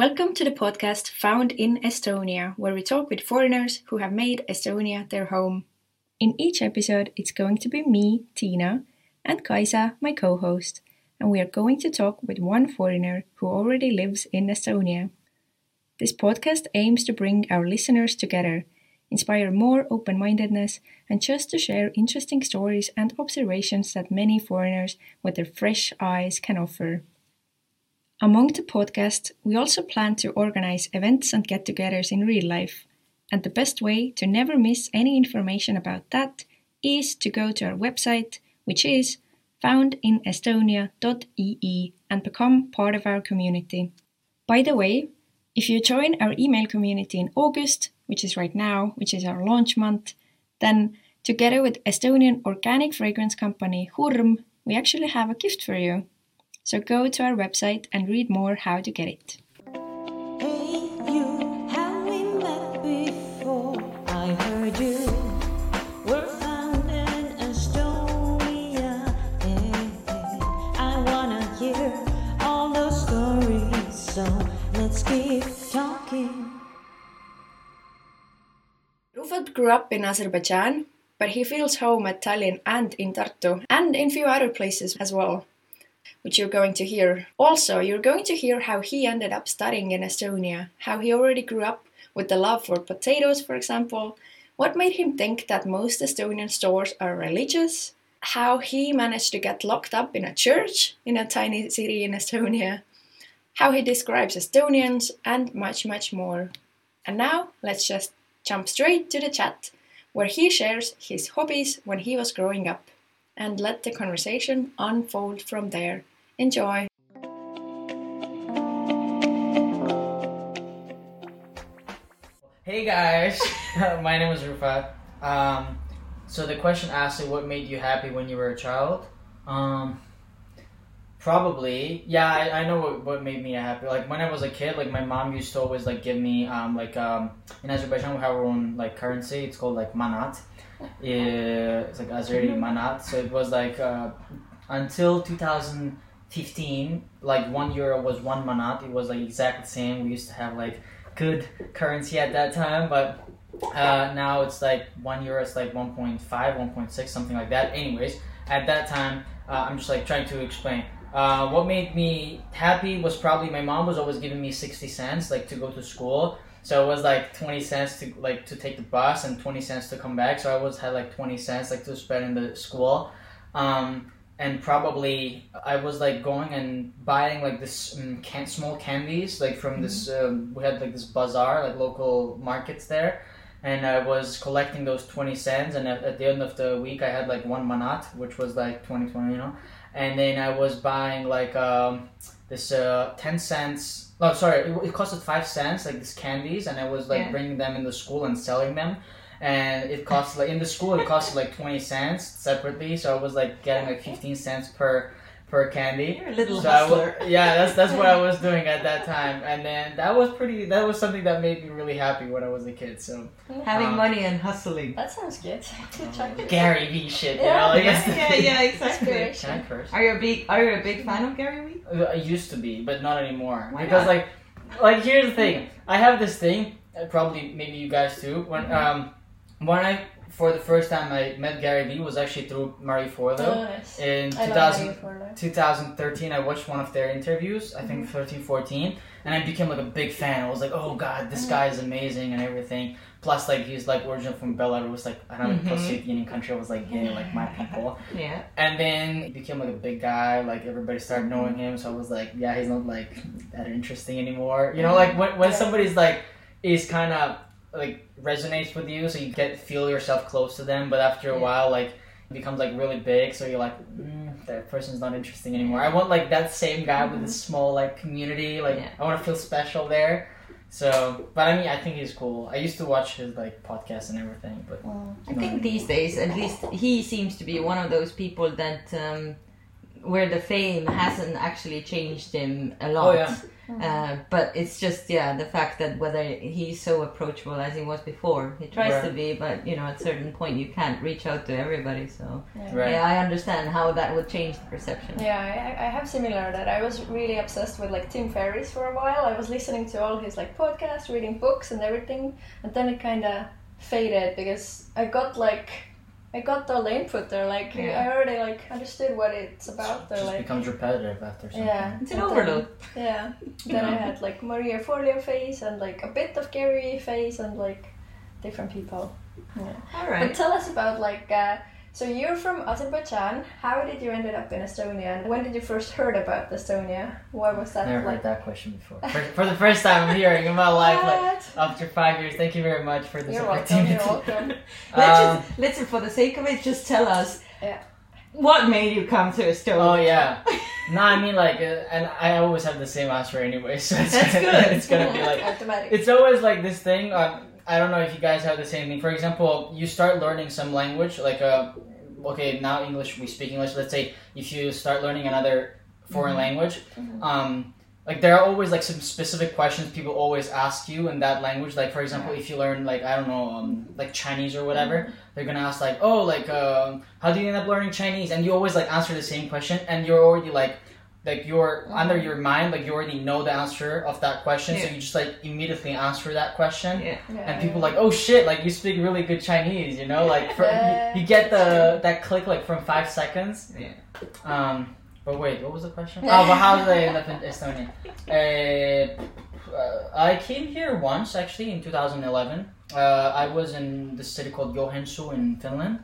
Welcome to the podcast Found in Estonia, where we talk with foreigners who have made Estonia their home. In each episode, it's going to be me, Tina, and Kaisa, my co host, and we are going to talk with one foreigner who already lives in Estonia. This podcast aims to bring our listeners together, inspire more open mindedness, and just to share interesting stories and observations that many foreigners with their fresh eyes can offer. Among the podcast, we also plan to organize events and get togethers in real life. And the best way to never miss any information about that is to go to our website, which is foundinestonia.ee, and become part of our community. By the way, if you join our email community in August, which is right now, which is our launch month, then together with Estonian organic fragrance company Hurm, we actually have a gift for you. So go to our website and read more how to get it. Hey, you, have we met before? I heard you were found in Estonia. Hey, hey, I wanna hear all those stories, so let's keep talking. Rufat grew up in Azerbaijan, but he feels home at Tallinn and in Tartu, and in few other places as well, which you're going to hear. Also, you're going to hear how he ended up studying in Estonia, how he already grew up with the love for potatoes, for example, what made him think that most Estonian stores are religious, how he managed to get locked up in a church in a tiny city in Estonia, how he describes Estonians, and much, much more. And now, let's just jump straight to the chat, where he shares his hobbies when he was growing up, and let the conversation unfold from there. Enjoy! Hey guys, my name is Rufat. Um, so the question asked, "What made you happy when you were a child?" Um, probably, yeah, I, I know what, what made me happy. Like when I was a kid, like my mom used to always like give me um, like um, in Azerbaijan we have our own like currency. It's called like manat. It's like Azeri manat. So it was like uh, until 2015, like one euro was one manat. It was like exactly the same. We used to have like good currency at that time, but uh, now it's like one euro is like 1.5, 1.6, something like that. Anyways, at that time, uh, I'm just like trying to explain. Uh, what made me happy was probably my mom was always giving me 60 cents like to go to school. So it was like 20 cents to like to take the bus and 20 cents to come back. So I always had like 20 cents like to spend in the school. Um, and probably I was like going and buying like this um, can- small candies like from this um, we had like this bazaar like local markets there and I was collecting those 20 cents and at, at the end of the week I had like one manat which was like 20 20 you know and then I was buying like um, this uh, 10 cents oh sorry it, it costed 5 cents like these candies and I was like Yeah. bringing them in the school and selling them. And it cost like in the school it cost like 20 cents separately. So I was like getting like 15 cents per per candy You're a little so I wa- hustler. yeah, that's that's what I was doing at that time, and then that was pretty. That was something that made me really happy when I was a kid. So Having Um, money and hustling. That sounds good. Gary Vee shit, you Yeah. know, yeah, yeah, yeah, exactly. Can I curse? Are you a big Are you a big fan of Gary Vee? Uh, I used to be, but not anymore. Why because not? like, like here's the thing. I have this thing. uh, Probably maybe you guys too. When um, when I for the first time I met Gary Vee was actually through Marie Forleo. In 2000. 2013 i watched one of their interviews i think 13 14 and i became like a big fan. I was like oh god this guy is amazing and everything. Plus like he's like original from belarus like another Mhm. post-soviet country i was like yeah like my people. Yeah. and then he became like a big guy like everybody started knowing him so i was like yeah he's not like that interesting anymore. You know like when, when Yeah. somebody's like is kind of like resonates with you so you get feel yourself close to them but after a Yeah. while like it becomes like really big so you're like mm, that person's not interesting anymore. I want like that same guy with this small like community like Yeah. i want to feel special there. So but i mean i think he's cool. I used to watch his like podcast and everything but I think these days, at least, he seems to be one of those people that um, where the fame hasn't actually changed him a lot. Oh, yeah. Uh, but it's just yeah the fact that whether he's so approachable as he was before, he tries Right. to be, but you know at certain point you can't reach out to everybody. So Right. yeah, I understand how that would change the perception. Yeah, I, I have similar that I was really obsessed with like Tim Ferriss for a while. I was listening to all his like podcasts, reading books and everything, and then it kind of faded because I got like I got all the input there. Like Yeah. I already like understood what it's about. They're just like becomes repetitive after something. yeah, It's an and overload. Then, yeah. Then I had like Maria Forleo face and like a bit of Gary face and like different people. Yeah. All But tell us about like uh, so you're from Azerbaijan. How did you ended up in Estonia? And when did you first heard about Estonia? What was that Never heard that question before. For, for the first time I'm hearing in my life, like What? after five years. Thank you very much for this You're welcome. opportunity. You're welcome. Let's Um, just let's for the sake of it, just tell us. Yeah. What made you come to Estonia? Oh yeah. No, I mean like, uh, and I always have the same answer anyway, so it's That's good. it's gonna be like automatic. it's always like this thing. Um, I don't know if you guys have the same thing. For example, you start learning some language, like uh, okay, now English, we speak English. Let's say if you start learning another foreign language, um, like there are always like some specific questions people always ask you in that language. Like for example, if you learn like I don't know, um, like Chinese or whatever, they're gonna ask like, oh, like um, how do you end up learning Chinese? And you always like answer the same question, and you're already like. Like you're under your mind, like you already know the answer of that question, so you just like immediately answer that question Yeah. yeah, and people like, oh shit, like you speak really good Chinese, you know, like for, Yeah. you, you get the that click like from five seconds. Yeah. Um, but wait, what was the question? oh, but how did I end up in Estonia? Uh, uh, I came here once actually in 2011. Uh, I was in the city called Joensuu in Finland,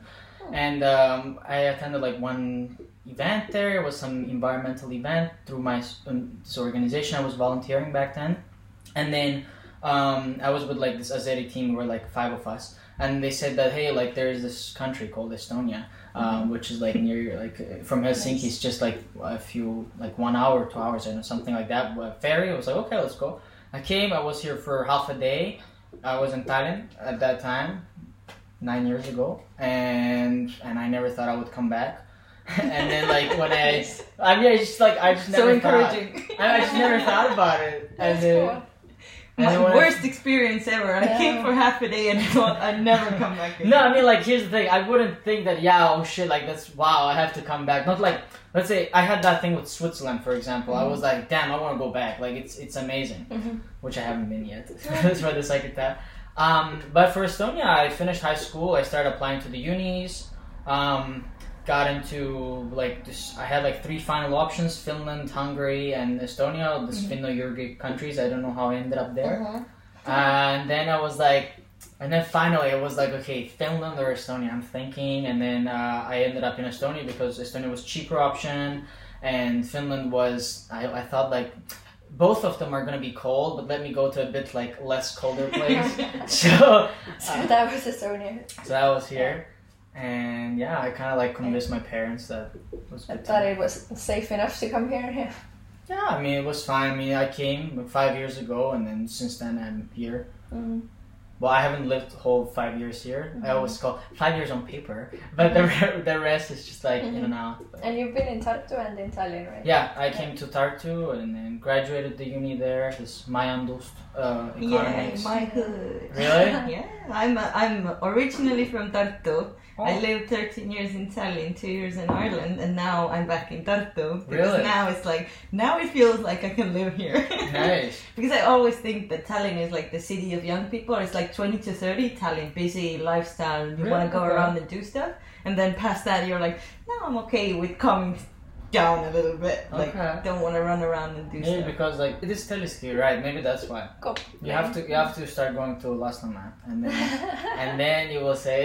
and um, I attended like one event there. It was some environmental event through my um, this organization. I was volunteering back then, and then um, I was with like this Azeri team. We were like five of us, and they said that hey, like there's this country called Estonia, um, which is like near like from Helsinki. It's just like a few like one hour, two hours, and something like that. Uh, ferry. I was like, okay, let's go. I came. I was here for half a day. I was in Tallinn at that time, nine years ago, and and I never thought I would come back. And then like when I, I mean, I just like I just So never thought. encouraging. I, I just never thought about it. That's And then, cool. and My then when I- worst experience ever. I Yeah. came for half a day and thought I'd never come back. Again. No, I mean like here's the thing. I wouldn't think that yeah, oh shit, like that's wow, I have to come back. Not like let's say I had that thing with Switzerland, for example. I was like, damn, I want to go back. Like it's it's amazing, Mhm. which I haven't been yet. That's for the second time. Um, but for Estonia, I finished high school. I started applying to the unis. Um, got into like this. I had like three final options: Finland, Hungary, and Estonia. This Finno-Ugric countries. I don't know how I ended up there. Mhm. And then I was like, and then finally it was like, okay, Finland or Estonia. I'm thinking, and then uh, I ended up in Estonia because Estonia was cheaper option, and Finland was. I, I thought like. Both of them are gonna be cold, but let me go to a bit like less colder place. so, So that was Estonia. so I was here, and yeah, I kind of like convinced my parents that it was I thought to- it was safe enough to come here. Yeah. Yeah, I mean it was fine. I mean I came five years ago, and then since then I'm here. Mm. Well, I haven't lived the whole five years here. I Mm-hmm. always call five years on paper, but the re- the rest is just like in and out. And you've been in Tartu and in Tallinn, right? Yeah, I came to Tartu and then graduated the uni there. This Majandust uh, Yeah, economics. my hood. Really? Yeah, I'm I'm originally from Tartu. I Oh. lived 13 years in Tallinn, two years in Ireland, and now I'm back in Tartu. Because Really? now it's like now it feels like I can live here. Nice. because I always think that Tallinn is like the city of young people. It's like 20 to 30. Tallinn, busy lifestyle. You Really? want to go Okay. around and do stuff, and then past that, you're like, no, I'm okay with calming down a little bit. Like, Okay. don't want to run around and do Maybe stuff. because like it is Telliski, right? Maybe that's why. Go. You have to you have to start going to Lasnamäe and then and then you will say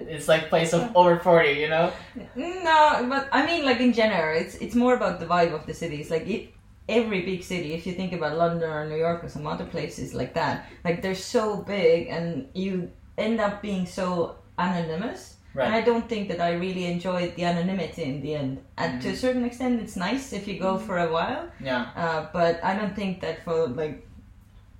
it's like place of over forty, you know? No, but I mean, like in general, it's it's more about the vibe of the cities. Like it, every big city, if you think about London or New York or some other places like that, like they're so big and you end up being so anonymous. And I don't think that I really enjoyed the anonymity in the end. And mm-hmm. to a certain extent, it's nice if you go mm-hmm. for a while. Yeah. Uh, but I don't think that for like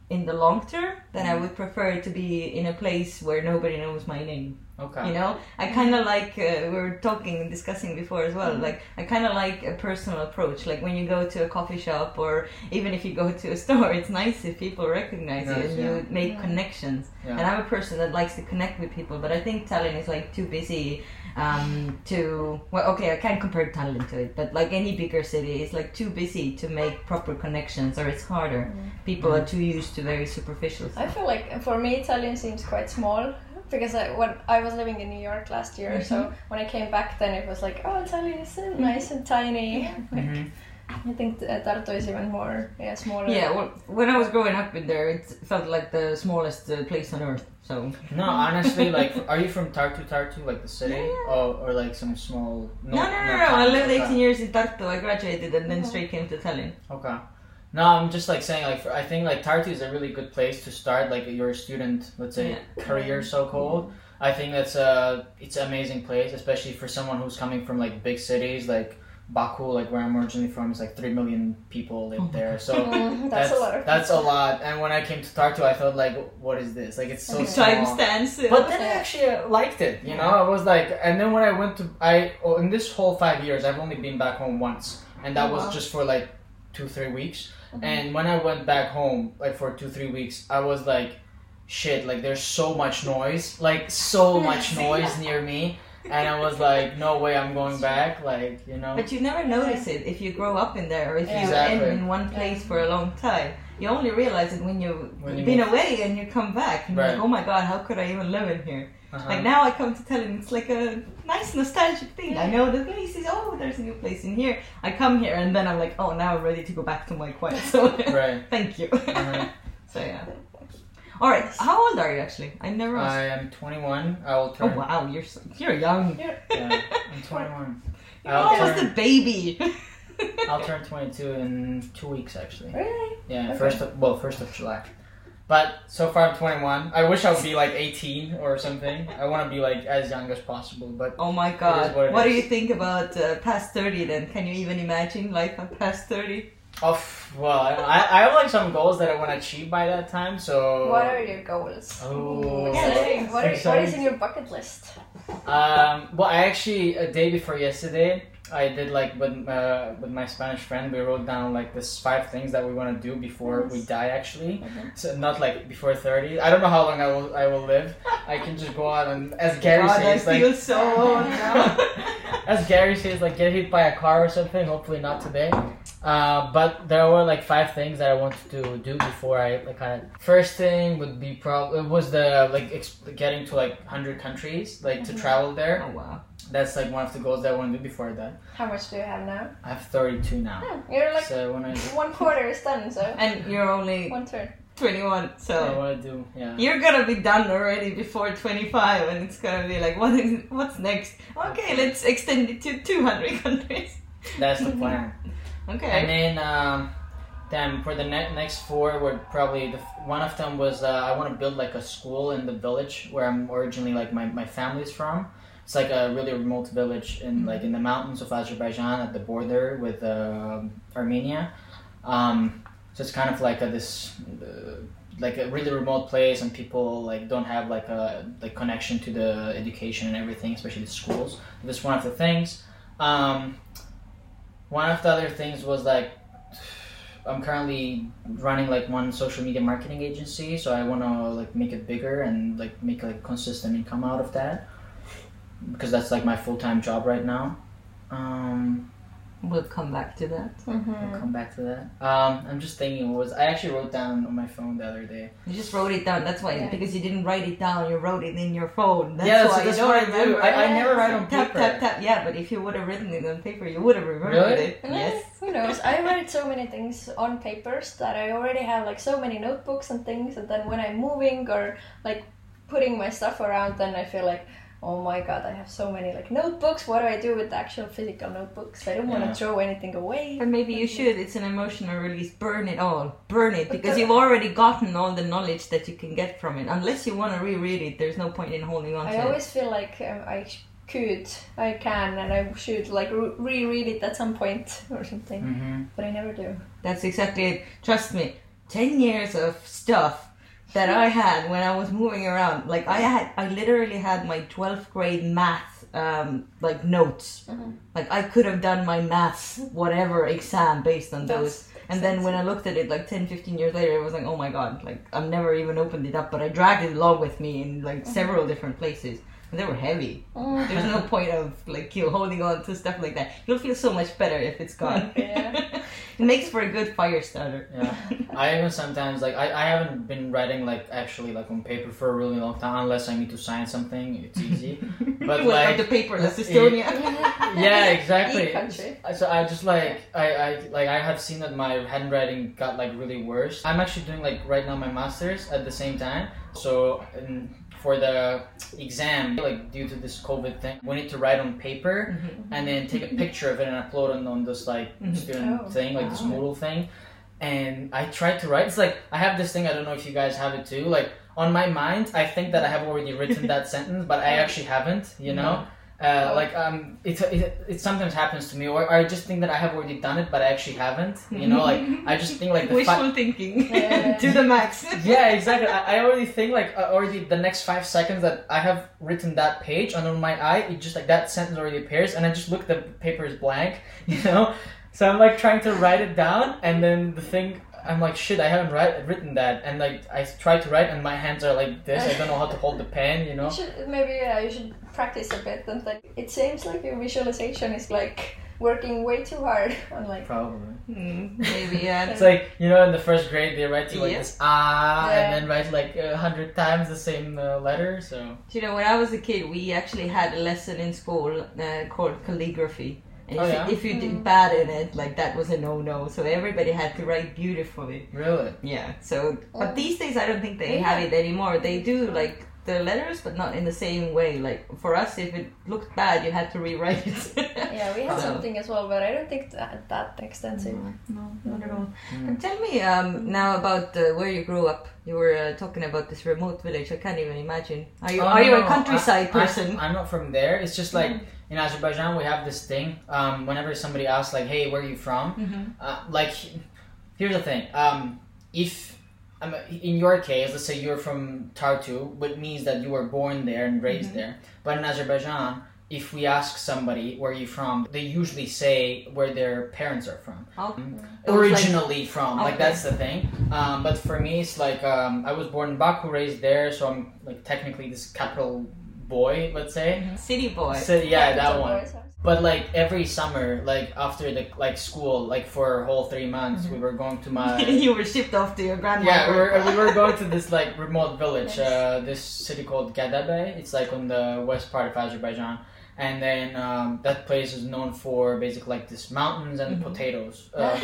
in the long term, then I mm-hmm. would prefer to be in a place where nobody knows my name. Okay. You know, I kind of like uh, we were talking and discussing before as well. Like I kind of like a personal approach. Like when you go to a coffee shop or even if you go to a store, it's nice if people recognize you and yeah. you make connections. Yeah. And I'm a person that likes to connect with people, but I think Tallinn is like too busy um, to. Well, okay, I can't compare Tallinn to it, but like any bigger city, it's like too busy to make proper connections, or it's harder. People are too used to very superficial I feel like for me Tallinn seems quite small because I, when I was living in New York last year, so Mm-hmm. when I came back, then it was like, oh, Tallinn is so nice and tiny. Like, Mhm. I think uh, Tartu is even more, yeah, smaller. Yeah, well, when I was growing up in there, it felt like the smallest uh, place on earth. So No, honestly, like, are you from Tartu, Tartu, like the city, or or like some small? no, no, no, not no. I lived 18 years in Tartu. I graduated and then straight came to Tallinn. Okay. No, I'm just like saying like I think like Tartu is a really good place to start like your student let's say career so called. I think that's a it's an amazing place, especially for someone who's coming from like big cities like Baku, like where I'm originally from, is like three million people live there. So Mm, that's, a lot of that's a lot. And when I came to Tartu, I felt like, what is this? Like it's so Okay. Time small. stands still. But then I actually uh, liked it, you know. I was like, and then when I went to, I oh, in this whole five years, I've only been back home once, and that Oh, was wow. just for like two, three weeks. Mm-hmm. And when I went back home, like for two, three weeks, I was like, shit, like there's so much noise, like so much noise near me, and I was like, no way, I'm going back, like you know. But you never notice it if you grow up in there or if you Exactly. end in one place for a long time. You only realize it when you've When you been move. away and you come back. And you're Right. like, oh my god, how could I even live in here? Uh-huh. Like now I come to Tallinn, it's like a nice nostalgic thing. I know the place is, oh, there's a new place in here. I come here and then I'm like, oh, now I'm ready to go back to my quiet zone. Right. Thank you. Uh-huh. so yeah. All right, how old are you actually? I never asked. I am 21. I will turn. oh wow, you're so, you're young. Yeah, I'm 21. You're I'll almost turn- a baby. I'll turn 22 in two weeks, actually. Really? Yeah, Okay. first of well, first of July. But so far I'm 21. I wish I would be like 18 or something. I want to be like as young as possible. But Oh my god. what What, do you think about uh, past 30 then? Can you even imagine life at past 30? oh well, I, I have like some goals that I want to achieve by that time. So What are your goals? Oh, Exciting. What, are, what is in your bucket list? Um, well, I actually a day before yesterday, I did like with uh, with my Spanish friend. We wrote down like this five things that we want to do before we die. Actually, so not like before thirty. I don't know how long I will I will live. I can just go out and as Gary God, I says, like feel so old now. as Gary says, like get hit by a car or something. Hopefully not today. Uh, but there were like five things that I wanted to do before I like kind of. First thing would be probably it was the like ex- getting to like hundred countries, like to travel there. oh wow. That's like one of the goals that I want to do before that. How much do you have now? I have 32 now. Hmm, You're like so when I, one quarter is done, so And you're only one turn. 21, I so want to do, yeah. you're gonna be done already before 25, and it's gonna be like, what is what's next? Okay, let's extend it to 200 countries. That's the plan. And Okay. then, um, then for the ne- next four, would probably the f- one of them was uh, I want to build like a school in the village where I'm originally like my my family's from. It's like a really remote village in like in the mountains of Azerbaijan at the border with uh, Armenia. Um, so it's kind of like a, this. Uh, like a really remote place and people like don't have like a like connection to the education and everything especially the schools that's one of the things um, one of the other things was like i'm currently running like one social media marketing agency so i want to like make it bigger and like make like consistent income out of that because that's like my full-time job right now. Um, We'll come back to that. Mm-hmm. I'll come back to that um, i'm just thinking what was i actually wrote down on my phone the other day You just wrote it down. That's why, Yeah. because you didn't write it down. You wrote it in your phone. That's yeah, why that's you what don't I do. remember. I, I never write on tap paper. tap tap. tap. Yeah, but if you would have written it on paper, you would have remembered Really? it. Yes. Who knows? I write so many things on papers that I already have like so many notebooks and things, and then when I'm moving or like putting my stuff around, then I feel like, oh my god, I have so many like notebooks. What do I do with the actual physical notebooks? I don't want Yeah. to throw anything away. But maybe you should. It's an emotional release. Burn it all. Burn it because you've already gotten all the knowledge that you can get from it. Unless you want to reread it, there's no point in holding on I to it. I always feel like um, I could, I can, and I should like re- reread it at some point or something, mm-hmm. but I never do. That's exactly it. Trust me. Ten years of stuff. That I had when I was moving around. Like I had, I literally had my twelfth grade math um, like notes. Like I could have done my maths whatever exam based on those. And then when I looked at it like 10, 15 years later, it was like, oh my god, like I've never even opened it up, but I dragged it along with me in like several different places. And they were heavy. There's no point of like you holding on to stuff like that. You'll feel so much better if it's gone. Yeah. it makes for a good fire starter. Yeah, I even sometimes like I, I haven't been writing like actually like on paper for a really long time unless I need to sign something. It's easy, but Without like the paperless Estonia. yeah, exactly. So I just like I, I like I have seen that my handwriting got like really worse. I'm actually doing like right now my masters at the same time. So um, for the exam, like due to this COVID thing, we need to write on paper mm-hmm. and then take a picture of it and upload it on this like mm-hmm. student Oh, thing, like this wow. Moodle thing. And I tried to write. It's like I have this thing. I don't know if you guys have it too. Like on my mind, I think that I have already written that sentence, but I actually haven't. You know. Mm-hmm. Uh, Oh. like um, it, it it sometimes happens to me, or, or I just think that I have already done it, but I actually haven't. You know, like I just think like the fi- Wishful thinking Yeah. to the max. yeah, exactly. I, I already think like uh, already the next five seconds that I have written that page, and on my eye, it just like that sentence already appears, and I just look, the paper is blank, you know. So I'm like trying to write it down, and then the thing, I'm like, shit, I haven't write, written that, and like I try to write, and my hands are like this. I don't know how to hold the pen, you know. You should maybe yeah, you should practice a bit and then it seems like your visualization is like working way too hard on like Probably. Hmm, maybe yeah. It's like you know, in the first grade, they write you like Yeah. this ah, Yeah. and then write like a hundred times the same uh, letter. So You know, when I was a kid, we actually had a lesson in school uh, called calligraphy. And Oh, if, yeah? you, if you did bad in it, like that was a no-no. So everybody had to write beautifully. really, Yeah. So, but Oh. these days I don't think they Yeah. have it anymore. They do like the letters, but not in the same way. Like for us, if it looked bad, you had to rewrite it. yeah we had So- something as well but I don't think that that extensive. No, not at all. Mm. And tell me um, now about uh, where you grew up. You were uh, talking about this remote village. I can't even imagine. Are you Oh, are no, you no, a countryside I- I- person? I'm not from there. It's just like in Azerbaijan we have this thing. Um, whenever somebody asks like, "Hey, where are you from?" Mhm. Uh, like, here's the thing. Um, if um, in your case, let's say you're from Tartu, which means that you were born there and raised Mm-hmm. there. But in Azerbaijan, if we ask somebody where are you from, they usually say where their parents are from. Oh. Mm. It was like- Originally from, like that's the thing. Um, but for me, it's like um, I was born in Baku, raised there, so I'm like technically this capital boy, let's say. City boy. So yeah, that one. But like every summer, like after the like school, like for a whole three months, we were going to my you were shipped off to your grandma. yeah, we were, we were going to this like remote village, uh, this city called Gadabe. It's like on the west part of Azerbaijan, and then um, that place is known for basically like this mountains and potatoes, uh, like,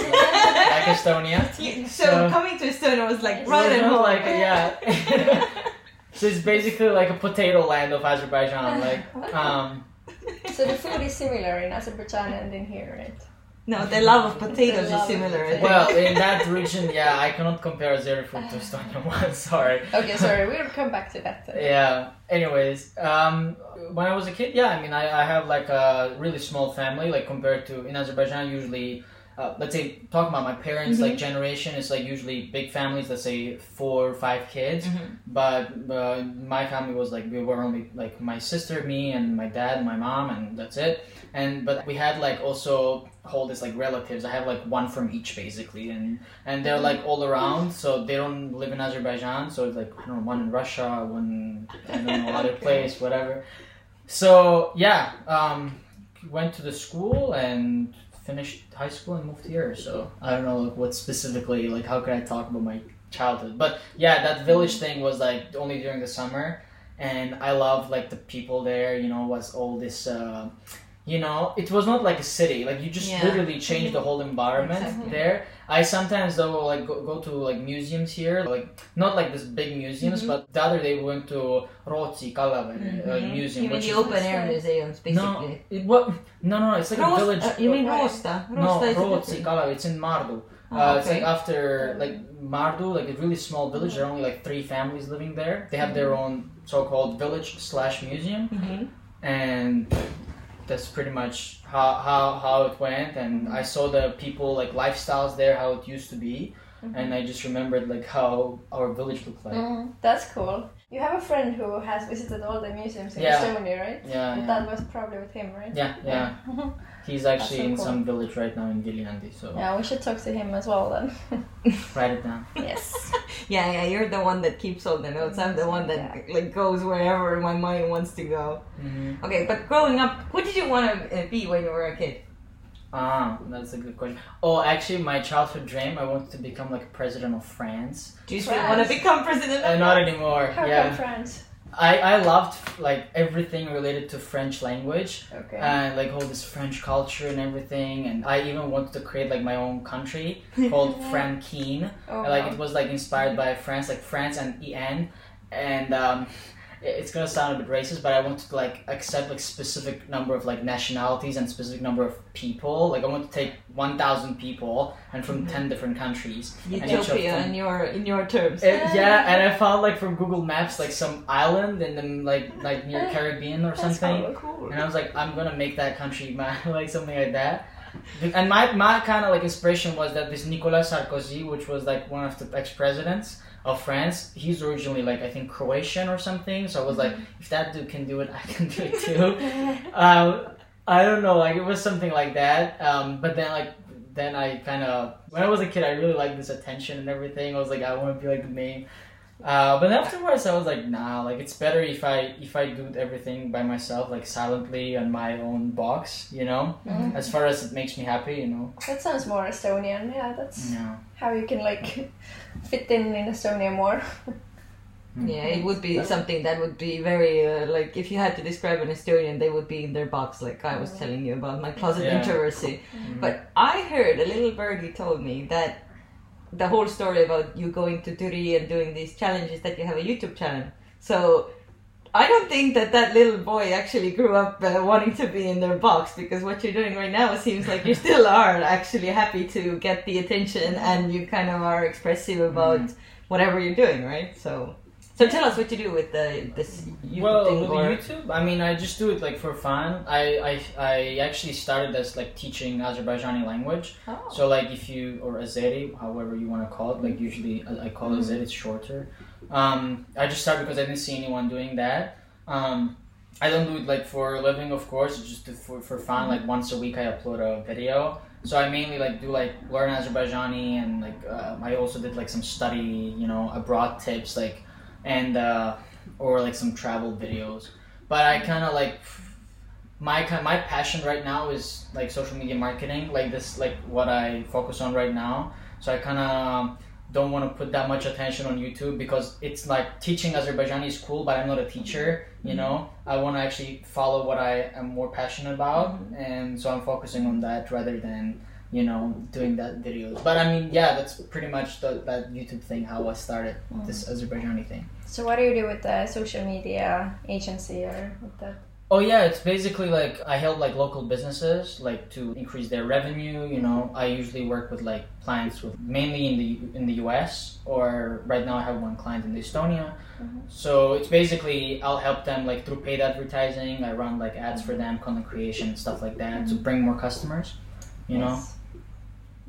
like Estonia. You- so, So- coming to Estonia was like It's right at home. like yeah. So it's basically like a potato land of Azerbaijan, like um. So the food is similar in Azerbaijan and in here, right? no, the love of potatoes The is similar. I think. Well, in that region, yeah, I cannot compare Azeri food to Estonian one. Sorry. Okay, sorry, we'll come back to that. Then. Yeah. Anyways, um, when I was a kid, yeah, I mean, I, I have like a really small family, like compared to in Azerbaijan, usually, uh, let's say, talking about my parents, like generation, it's like usually big families, let's say four or five kids. But uh, my family was like we were only like my sister, me, and my dad, and my mom, and that's it. And but we had like also hold this like relatives. I have like one from each basically, and and they're like all around, so they don't live in Azerbaijan. So it's like I don't know, one in Russia, one in don't know other place, whatever. So yeah, um, went to the school and finished high school and moved here. So I don't know like, what specifically like how can I talk about my childhood? But yeah, that village thing was like only during the summer, and I loved like the people there. You know, was all this. Uh, you know, it was not like a city. Like you just Yeah. literally changed the whole environment Exactly. there. I sometimes though like go, go to like museums here, like not like this big museums, Mm-hmm. but the other day we went to Roci Kalave uh, museum. you mean which the open air museums, no, basically? it, what? No, no, it's like a village. uh, you mean Right. Rosta? no, Rosta is a Roci different- Kalave. It's in Mardu. Oh, Uh, It's like after like Mardu, like a really small village. There are only like three families living there. They have their own so-called village slash museum, Mhm. and that's pretty much how, how how it went. And mm-hmm. I saw the people like lifestyles there, how it used to be. Mm-hmm. and I just remembered like how our village looked like. Mm, that's cool. You have a friend who has visited all the museums in Yeah. Estonia, right? Yeah, And yeah, That was probably with him, right? yeah, yeah. He's actually so in cool. some village right now in Viljandi, so Yeah, we should talk to him as well then. write it down. yes. Yeah, yeah, you're the one that keeps all the notes. I'm the one that like goes wherever my mind wants to go. hmm Okay, but growing up, what did you want to uh, be when you were a kid? Ah, that's a good question. Oh, actually, my childhood dream, I wanted to become like president of France. Do you still want to become president? Uh, of not anymore. How yeah, France? I I loved like everything related to French language. Okay. and like all this French culture and everything. And I even wanted to create like my own country called Frankine. oh, like wow. it was like inspired by France, like France and En, and um, it's gonna sound a bit racist, but I want to like accept like specific number of like nationalities and specific number of people. Like I want to take one thousand people and from ten different countries. and Utopia in your in your terms. uh, yeah, and I found like from Google Maps like some island in the like like near Caribbean or That's something. cool. And I was like, I'm gonna make that country my like something like that. And my my kind of like inspiration was that this Nicolas Sarkozy, which was like one of the ex presidents of France, he's originally like I think Croatian or something. So I was like, if that dude can do it, I can do it too. um, I don't know, like it was something like that. Um, but then like then I kind of when I was a kid, I really liked this attention and everything. I was like, I want to be like the main. Uh, but afterwards, I was like, nah, like it's better if I if I do everything by myself, like silently on my own box, you know. Mhm. As far as it makes me happy, you know. That sounds more Estonian. Yeah, that's Yeah. how you can like fit in in Estonia more. Yeah, it would be something that would be very uh, like if you had to describe an Estonian, they would be in their box, like I was telling you about my closet Yeah. introversy. Mhm. But I heard a little birdie told me that the whole story about you going to Türi and doing these challenges that you have a YouTube channel. So I don't think that that little boy actually grew up uh, wanting to be in their box because what you're doing right now seems like you still are actually happy to get the attention and you kind of are expressive about whatever you're doing, right? So. So tell us what you do with the this YouTube well, thing with or YouTube, I mean, I just do it like for fun. I, I, I actually started as like teaching Azerbaijani language. oh. So like if you or Azeri, however you want to call it, like usually I call it Azeri, it's shorter. Um, I just started because I didn't see anyone doing that. Um, I don't do it like for a living, of course. It's just for for fun. Like once a week, I upload a video. So I mainly like do like learn Azerbaijani and like uh, I also did like some study, you know, abroad tips like and uh, or like some travel videos. But I kind of like my my passion right now is like social media marketing, like this, like what I focus on right now. So I kind of don't want to put that much attention on YouTube because it's like teaching Azerbaijani is cool, but I'm not a teacher. You know, I want to actually follow what I am more passionate about, and so I'm focusing on that rather than you know doing that videos. But I mean, yeah, that's pretty much the, that YouTube thing how I started mm. this Azerbaijani thing. So what do you do with the social media agency or with that? Oh yeah, it's basically like I help like local businesses like to increase their revenue. You know, mm-hmm. I usually work with like clients with mainly in the in the U.S. or right now I have one client in Estonia. Mm-hmm. So it's basically I'll help them like through paid advertising. I run like ads for mm-hmm. them, content creation, stuff like that to bring more customers. You know.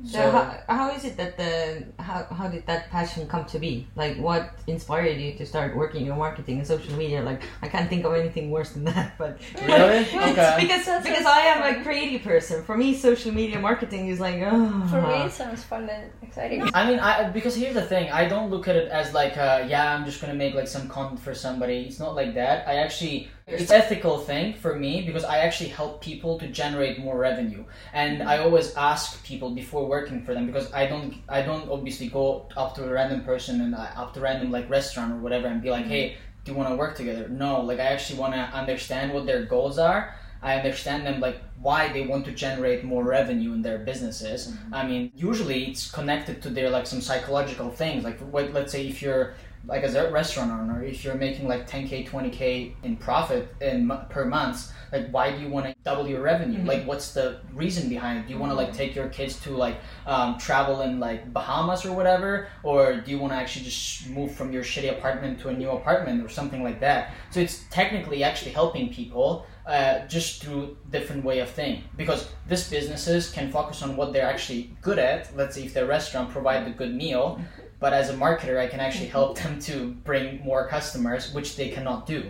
Yes. So how, how is it that the how, how did that passion come to be? Like what inspired you to start working in marketing and social media? Like I can't think of anything worse than that. But Really? Okay. because That because I am fun. a creative person. For me, social media marketing is like oh. For me, it sounds fun and exciting. I mean, I because here's the thing. I don't look at it as like, uh, yeah, I'm just gonna make like some content for somebody. It's not like that. I actually, it's ethical thing for me because I actually help people to generate more revenue, and I always ask people before working for them because I don't, I don't obviously go up to a random person and uh, up to random like restaurant or whatever and be like, hey, do you want to work together? No, like I actually want to understand what their goals are. I understand them like why they want to generate more revenue in their businesses. I mean, usually it's connected to their like some psychological things. Like, what, let's say if you're like as a restaurant owner, if you're making like 10k, 20k in profit in per month, like why do you want to double your revenue? Like, what's the reason behind it? Do you want to like take your kids to like um, travel in like Bahamas or whatever, or do you want to actually just move from your shitty apartment to a new apartment or something like that? So it's technically actually helping people uh, just through different way of thing. Because these businesses can focus on what they're actually good at. Let's say if their restaurant provide a good meal but as a marketer i can actually help them to bring more customers which they cannot do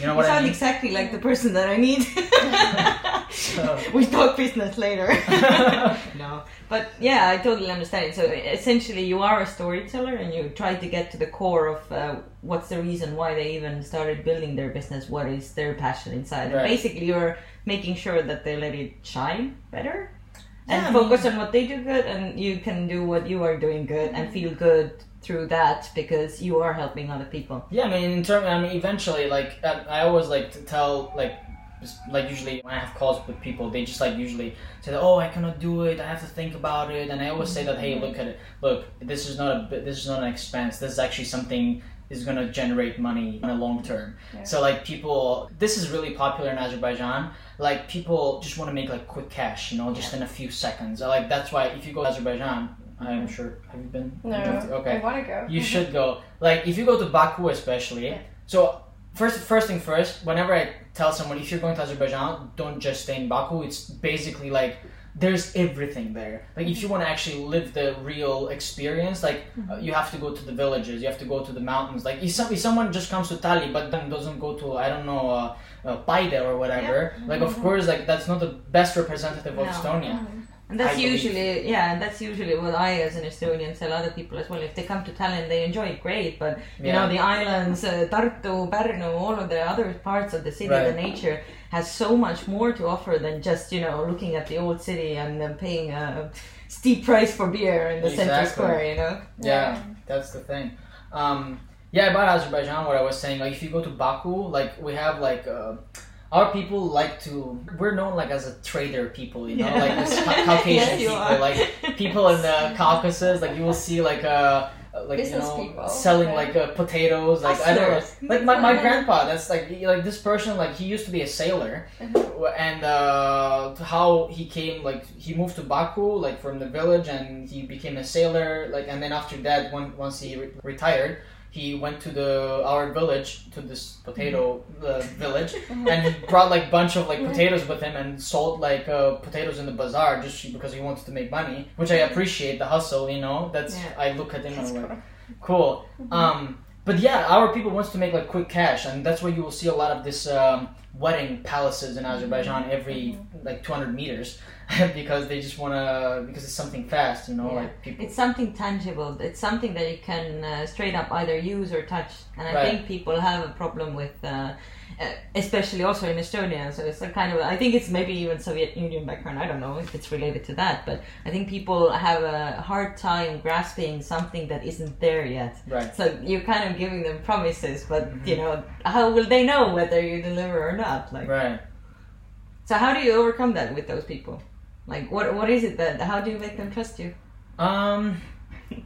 you know You what i sound mean exactly like the person that I need. So- we talk business later. no, but yeah, I totally understand it. So essentially, you are a storyteller, and you try to get to the core of uh, what's the reason why they even started building their business. What is their passion inside? And Right. basically, you're making sure that they let it shine better. And Yeah, I focus on what they do good, and you can do what you are doing good and feel good through that because you are helping other people. Yeah, I mean, in term, I mean, eventually, like I always like to tell, like, like usually when I have calls with people, they just like usually say, that, "Oh, I cannot do it. I have to think about it." And I always say that, "Hey, mm-hmm. look at it. Look, this is not a this is not an expense. This is actually something." Is going to generate money in a long term. So like people this is really popular in Azerbaijan. Like people just want to make like quick cash, you know, just in a few seconds. Like that's why if you go to Azerbaijan, I'm sure have you been? No, Okay. I want to go. You should go. Like if you go to Baku especially. Yeah. So first first thing first, whenever I tell someone if you're going to Azerbaijan, don't just stay in Baku. It's basically like there's everything there. Like if you want to actually live the real experience, like uh, you have to go to the villages, you have to go to the mountains. Like if, some, if someone just comes to Tali but then doesn't go to I don't know uh, uh, Paide or whatever, like of course like that's not the best representative of No. Estonia. And that's I usually, yeah, and that's usually what I, as an Estonian, tell other people as well. If they come to Tallinn, they enjoy it great, but you Yeah. know, the islands, uh, Tartu, Pärnu, all of the other parts of the city, Right. the nature has so much more to offer than just you know looking at the old city and then paying a steep price for beer in the center square. You know. Yeah, that's the thing. Um, yeah, about Azerbaijan, what I was saying, like if you go to Baku, like we have like uh, our people like to. We're known like as a trader people, you know, Yeah. like this Ca- Caucasian Yes, people, are. like people in the Caucasus, like you will see like uh like Business you know people, selling like uh, potatoes like I don't know like my, my grandpa that's like like this person like he used to be a sailor Uh-huh. and uh, how he came like he moved to Baku like from the village and he became a sailor like and then after that when, once he re- retired he went to the our village to this potato uh, village and he brought like bunch of like potatoes with him and sold like uh, potatoes in the bazaar just because he wanted to make money which I appreciate the hustle you know? That's Yeah. I look at him and That's I'm like cool. cool. Um but yeah our people wants to make like quick cash and that's why you will see a lot of this um, wedding palaces in azerbaijan every like 200 meters because they just want to because it's something fast you know Yeah. like people It's something tangible. It's something that you can uh, straight up either use or touch. And I Right. think people have a problem with, uh, uh, Uh, especially also in Estonia. So it's a kind of, I think it's maybe even Soviet Union background. I don't know if it's related to that, but I think people have a hard time grasping something that isn't there yet. right So you're kind of giving them promises, but mm-hmm. you know, how will they know whether you deliver or not? Like, right so how do you overcome that with those people? Like, what what is it that? How do you make them trust you? Um,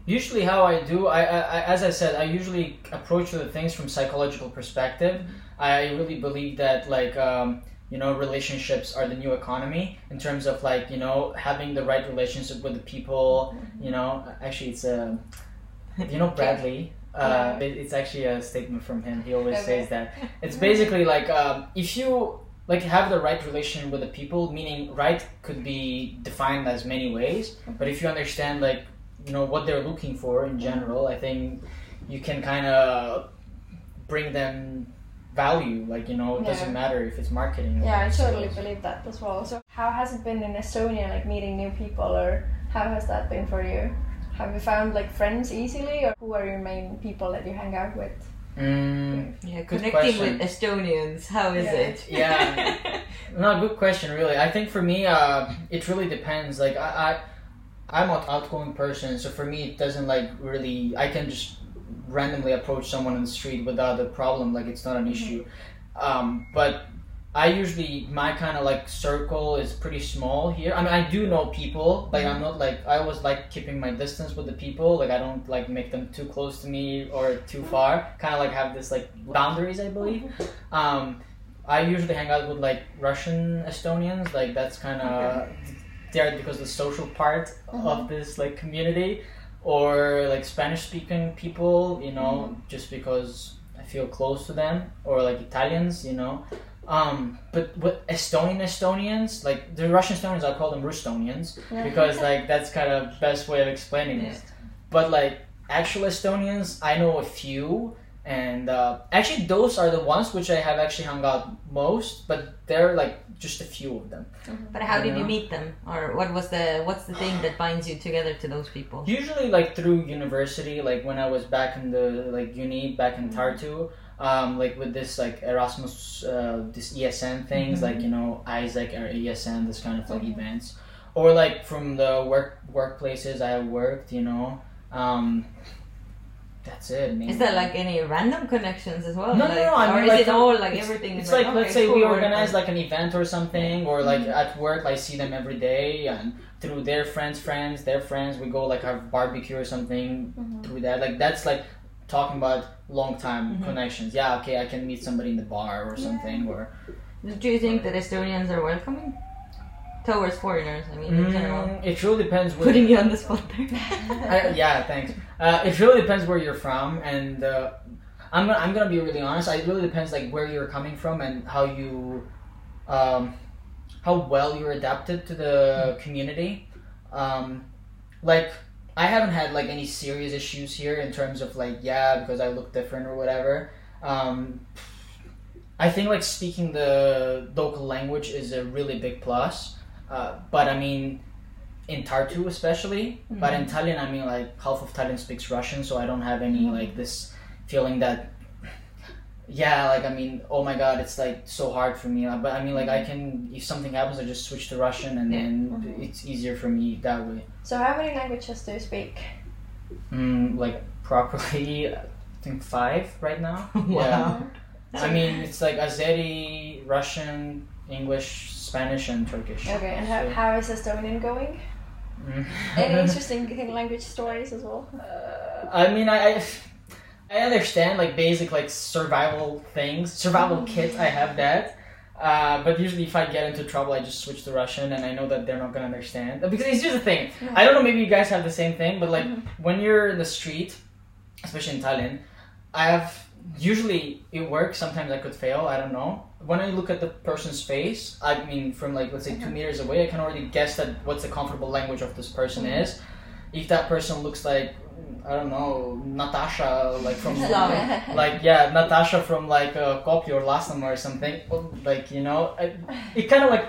usually how I do, I, I, I as I said, I usually approach the things from psychological perspective. Mm-hmm. I really believe that like um, you know relationships are the new economy in terms of like you know having the right relationship with the people. You know, actually it's a you know Bradley. Uh, it, it's actually a statement from him. He always Okay. says that it's basically like um, if you like have the right relation with the people meaning right could be defined as many ways but if you understand like you know what they're looking for in general i think you can kind of bring them value like you know it doesn't matter if it's marketing Yeah, I totally sales. believe that as well. So, how has it been in Estonia, like meeting new people, or how has that been for you? Have you found like friends easily, or who are your main people that you hang out with? mm, Yeah, Good connecting question. with Estonians, how is Yeah. it? Yeah. no good question really i think for me uh, it really depends like i, I i'm an outgoing person so for me it doesn't like really i can just randomly approach someone on the street without a problem like it's not an mm-hmm. issue. Um, but i usually my kind of like circle is pretty small here. I mean i do know people like i'm mm-hmm. not like i always like keeping my distance with the people like i don't like make them too close to me or too mm-hmm. far. Kind of like have this like boundaries i believe. Um, I usually hang out with like Russian Estonians. Like that's kind of there because the social part of this like community, or like Spanish speaking people. You know, just because I feel close to them, or like Italians. You know, Um, but with Estonian Estonians, like the Russian Estonians, I call them Rustonians because like that's kind of best way of explaining it. But like actual Estonians, I know a few, and uh, actually those are the ones which I have actually hung out most. But they're like just a few of them. But how did you meet them, or what was the what's the thing that binds you together to those people? Usually, like through university, like when I was back in the like uni back in Tartu, um, like with this like Erasmus, uh, this ESN things, like you know Isaac or ESN, this kind of like events, or like from the work workplaces I worked, you know. Um, that's it. Man. Is there like any random connections as well? No, no, like, no, I or mean, is it all like it's- everything? It's is like, okay, let's say cool, we organize like an event or something, or like at work, I see them every day, and through their friends' friends, their friends, we go like have barbecue or something through that. Like that's like talking about long time Mhm. connections. Yeah, okay, I can meet somebody in the bar or something, or Do you think that Estonians are welcoming towards foreigners? I mean, in general. Mm, it really depends. Where, Putting you on the spot there. I, yeah, thanks. Uh, it really depends where you're from, and uh, I'm gonna, I'm gonna be really honest. It really depends like where you're coming from and how you, um, how well you're adapted to the community. Um, like I haven't had like any serious issues here in terms of like yeah because I look different or whatever. Um, I think like speaking the local language is a really big plus. Uh, but I mean, in Tartu especially, but in Tallinn, I mean like half of Tallinn speaks Russian, so I don't have any like this feeling that. Yeah, like I mean, oh my god, it's like so hard for me. But I mean, like I can, if something happens, I just switch to Russian, and then it's easier for me that way. So how many languages do you speak? Mm, like properly, I think five right now. Yeah. I mean, it's like Azeri, Russian, English, Spanish, and Turkish. Okay, and how, So- how is Estonian going? Mm. Any interesting language stories as well? Uh, I mean, I, I I understand like basic like survival things, survival kit. I have that. Uh, but usually, if I get into trouble, I just switch to Russian, and I know that they're not gonna understand. Because it's just the thing. I don't know. Maybe you guys have the same thing, but like when you're in the street, especially in Tallinn, I have usually it works. Sometimes I could fail. I don't know. When I look at the person's face, I mean, from like let's say two meters away, I can already guess that what's the comfortable language of this person is. If that person looks like I don't know Natasha, like from like yeah Natasha from like uh, Kopli or Lasnam or something, like you know, I, it kind of like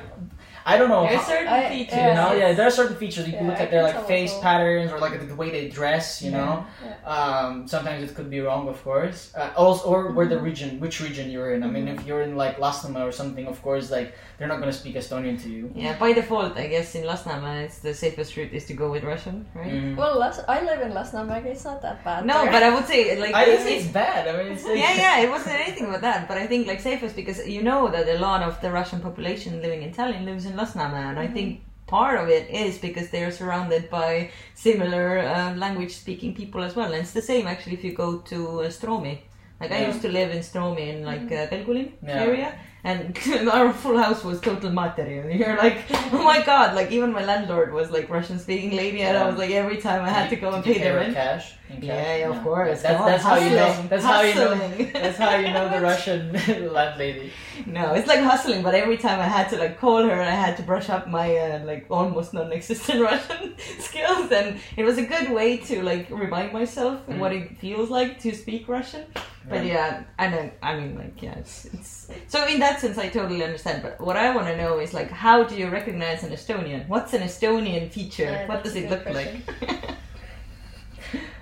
I don't know. There's how- certain I- features. you know, yeah, there are certain features you can look I at their like face also. patterns or like the way they dress. You know, yeah. um, sometimes it could be wrong, of course. Uh, also, or where the region, which region you're in. I mean, if you're in like Lasnamäe or something, of course, like they're not gonna speak Estonian to you. Yeah, by default, I guess in Lasnamäe, it's the safest route is to go with Russian, right? Mm. Well, Las- I live in Lasnamäe. It's not that bad. No, there. but I would say like I didn't it's- say it's bad. I mean, it's like, yeah, yeah, it wasn't anything about that. But I think like safest because you know that a lot of the Russian population living in Tallinn lives in Lasnamäe, and I think part of it is because they are surrounded by similar uh, language-speaking people as well. And it's the same actually if you go to uh, Stroomi. Like I used to live in Stroomi in like uh, Pelgulinn Yeah. area. And our full house was total material. You're like, oh my god! Like even my landlord was like Russian speaking lady, and I was like every time I had to go and Did pay the rent. cash. In cash? Yeah, yeah, of course. That's, Come that's how you know. hustling, That's how you know. That's how you know the Russian landlady. No, it's like hustling, but every time I had to like call her, I had to brush up my uh, like almost non-existent Russian skills, and it was a good way to like remind myself Mm. what it feels like to speak Russian. But yeah, I know. I mean, like, yeah, it's, it's so in that sense, I totally understand. But what I want to know is like, how do you recognize an Estonian? What's an Estonian feature? Yeah, what does it good look like?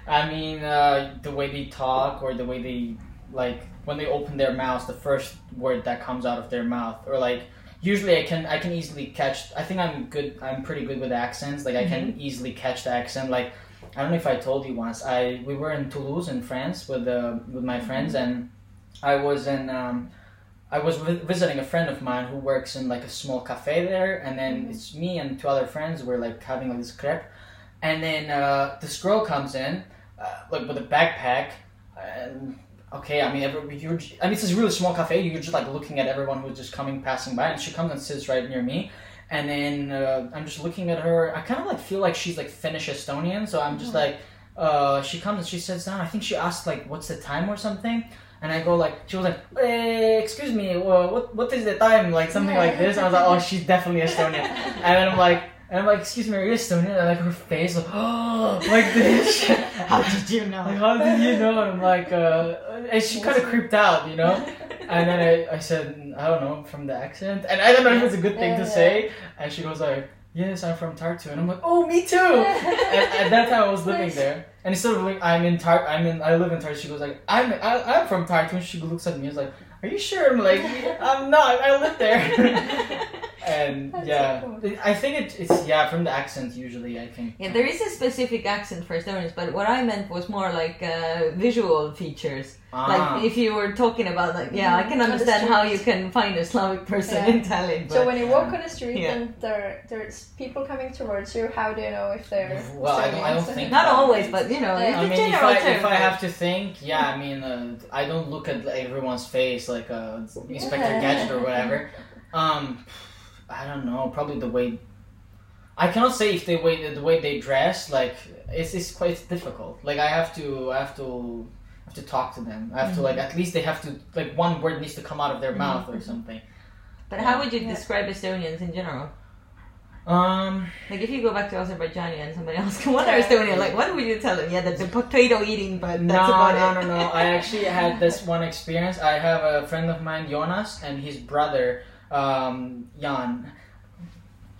I mean, uh, the way they talk or the way they like when they open their mouths, the first word that comes out of their mouth, or like usually I can I can easily catch. I think I'm good. I'm pretty good with accents. Like I can easily catch the accent. Like I don't know if I told you once. I we were in Toulouse in France with uh, with my friends, and I was in. Um, I was vi- visiting a friend of mine who works in like a small cafe there, and then it's me and two other friends. We're like having like this crepe, and then uh, this girl comes in, uh, like with a backpack, and okay, I mean, every, you're, I mean, it's this really small cafe. You're just like looking at everyone who's just coming, passing by, and she comes and sits right near me. And then uh, I'm just looking at her. I kind of like feel like she's like Finnish Estonian, so I'm just like, uh, she comes and she sits down. I think she asked like, "What's the time?" or something. And I go like, she was like, eh, "Excuse me, uh, what what is the time?" Like something like this. I was like, "Oh, she's definitely Estonian." And then I'm like, and I'm like, "Excuse me, are you Estonian?" And like her face, like, oh, like this. How did you know? Like, how did you know? And I'm like, uh, and she kind of creeped out, you know. And then I, I said, I don't know, from the accent, and I don't know if it's a good thing to Yeah. say. And she goes like, Yes, I'm from Tartu, and I'm like, Oh, me too. and at that time, I was living there, and instead of like, I'm in Tar, I'm in, I live in Tartu. She goes like, I'm, I, I'm from Tartu, and she looks at me, and is like, Are you sure? I'm like, I'm not. I live there. and That's yeah, so cool. I think it, it's yeah from the accent usually. I think. Yeah, there is a specific accent for Estonians, but what I meant was more like uh, visual features. Ah. Like if you were talking about like, yeah, I can Mm, on the understand how you can find a Slavic person Yeah. in Tallinn. But So when you walk on the street Yeah. and there there's people coming towards you, how do you know if they're Well, I don't- I don't think- not always, but you know, Yeah. it's I a mean, if general I, term. if I have to think, yeah, I mean, uh, I don't look at everyone's face like uh, Inspector Gadget or whatever. Um, I don't know. Probably the way. I cannot say if they way the way they dress. Like it's it's quite difficult. Like I have to I have to have to talk to them. I have to like at least they have to like one word needs to come out of their mouth or something. But how would you Yeah. describe Estonians in general? Um, Like if you go back to Azerbaijan and somebody else can wonder Yeah. Estonian, like what would you tell them? Yeah, that's a potato eating, but No, that's about no, it. no, no. I actually had this one experience. I have a friend of mine, Jonas, and his brother, um, Jan.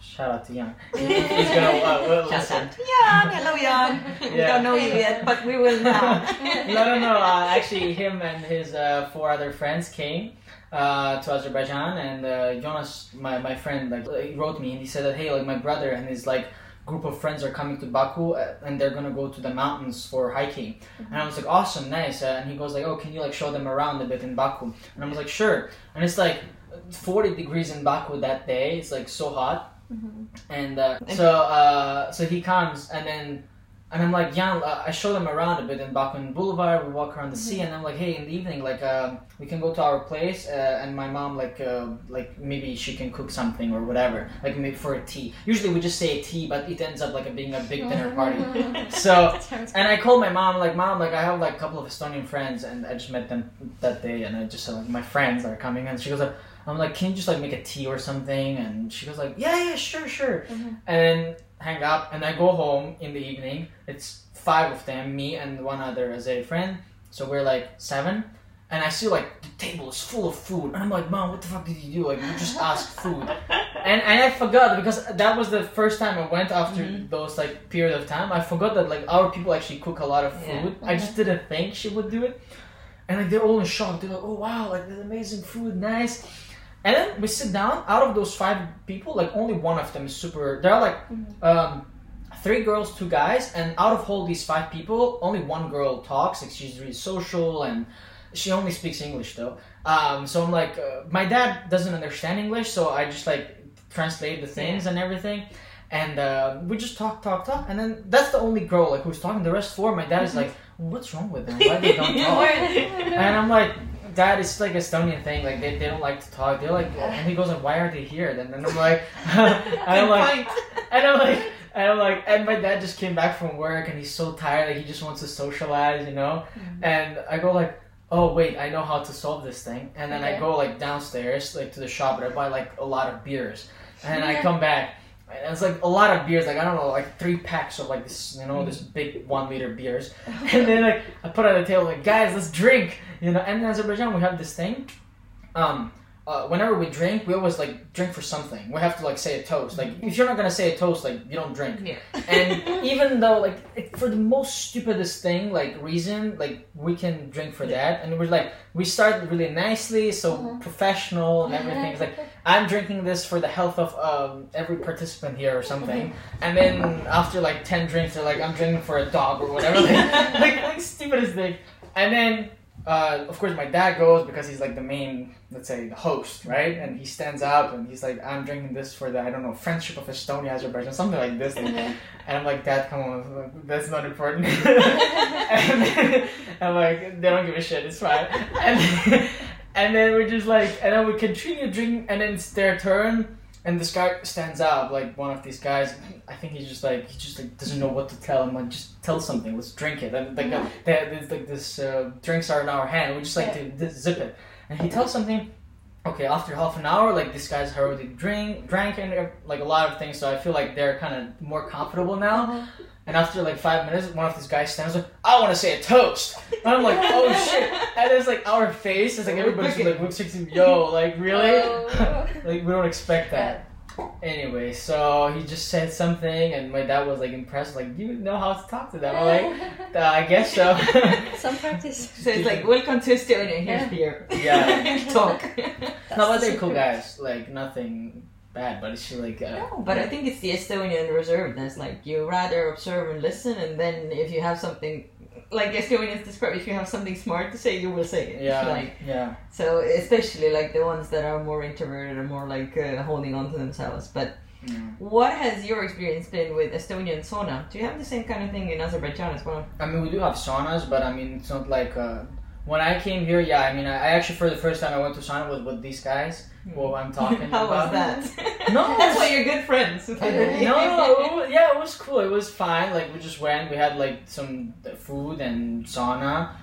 Shout out to Jan. He's gonna uh, uh, listen. Jan, hello Jan. we don't know you yet, but we will now. No, no, no. Uh, actually, him and his uh, four other friends came uh, to Azerbaijan, and uh, Jonas, my, my friend, like he wrote me and he said that hey, like my brother and his like group of friends are coming to Baku uh, and they're gonna go to the mountains for hiking. And I was like, awesome, nice. Uh, and he goes like, oh, can you like show them around a bit in Baku? And I was like, sure. And it's like 40 degrees in Baku that day. It's like so hot. And uh, so uh, so he comes and then and I'm like, Jan, uh, I show him around a bit in Bakunin Boulevard. We walk around the sea, and I'm like, hey, in the evening, like, uh, we can go to our place, uh, and my mom, like, uh, like maybe she can cook something or whatever, like maybe for a tea. Usually we just say a tea, but it ends up like being a big dinner party. So and I called my mom, like, mom, like, I have like a couple of Estonian friends, and I just met them that day, and I just said, like, my friends are coming, and she goes, like, I'm like, can you just like make a tea or something? And she goes, like, yeah, yeah, sure, sure. Mm-hmm. And then hang up, and I go home in the evening. It's five of them, me and one other Azeri friend. So we're like seven. And I see like the table is full of food, and I'm like, Mom, what the fuck did you do? Like, you just asked food, and and I forgot because that was the first time I went after mm-hmm. those like period of time. I forgot that like our people actually cook a lot of Yeah. food. I just mm-hmm. didn't think she would do it, and like they're all in shock. They're like, Oh wow, like this amazing food, nice. And then we sit down. Out of those five people, like only one of them is super. There are like um, three girls, two guys, and out of all these five people, only one girl talks. Like she's really social and she only speaks English though. Um, so I'm like, uh, my dad doesn't understand English, so I just like translate the things and everything. And uh, we just talk, talk, talk, and then that's the only girl like who's talking. The rest four, my dad is like, "What's wrong with them? Why they don't talk?" And I'm like, Dad, it's like Estonian thing. Like they, they don't like to talk. They're like, and he goes like, why are they here? Then and I'm like, I'm like, and I'm like, and I'm like, and my dad just came back from work and he's so tired. Like he just wants to socialize, you know. Mm-hmm. And I go like, oh wait, I know how to solve this thing. And then I go like downstairs, like to the shop, and I buy like a lot of beers. And then I come back. And it's like a lot of beers, like I don't know, like three packs of like this, you know, this big one liter beers. And then like I put it on the table, like guys, let's drink, you know. And in Azerbaijan, we have this thing. Um, uh, whenever we drink, we always like drink for something. We have to like say a toast. Like if you're not gonna say a toast, like you don't drink. Yeah. And even though like it- for the most stupidest thing, like reason, like we can drink for that. And we're like we start really nicely, so professional and everything. It's like I'm drinking this for the health of um, every participant here or something. And then after like ten drinks, they're like I'm drinking for a dog or whatever. Like like, like stupidest thing. And then uh, of course, my dad goes because he's like the main, let's say, the host, right? And he stands up and he's like, "I'm drinking this for the I don't know friendship of Estonia, Azerbaijan, something like this." And I'm like, "Dad, come on, that's not important." and then, I'm like, "They don't give a shit. It's fine." And and then we're just like, and then we continue drinking, and then it's their turn. And this guy stands up like one of these guys. I think he's just like he just like doesn't know what to tell him. Like just tell something. Let's drink it. And like uh, they- there's, like this uh, drinks are in our hand. We just like to zip it. And he tells something. Okay, after half an hour, like this guy's already drink drank and uh, like a lot of things. So I feel like they're kind of more comfortable now. And after like five minutes, one of these guys stands up. I want to say a toast. And I'm like, oh shit. And it's like our face is like everybody's like looks at yo, like really? Oh. like we don't expect that. Anyway, so he just said something, and my dad was like impressed. Like, you know how to talk to them? I'm like, uh, I guess so. Some practice. So it's like, welcome to Estonia, here's beer. yeah. Talk. No, but they're cool guys. Like nothing bad, but it's like uh, No, but I think it's the Estonian reservedness. Like you rather observe and listen, and then if you have something, like Estonians describe, if you have something smart to say, you will say it. yeah, Like yeah. so, especially like the ones that are more introverted and more like uh, holding on to themselves. But Mm. what has your experience been with Estonian sauna? Do you have the same kind of thing in Azerbaijan as well? I mean, we do have saunas, but I mean, it's not like uh, when I came here. Yeah, I mean, I, I actually for the first time I went to sauna was with these guys. Well, I'm talking How about. was that? No, that's why you're good friends. the no, it yeah, it was cool. It was fine. Like we just went. We had like some food and sauna.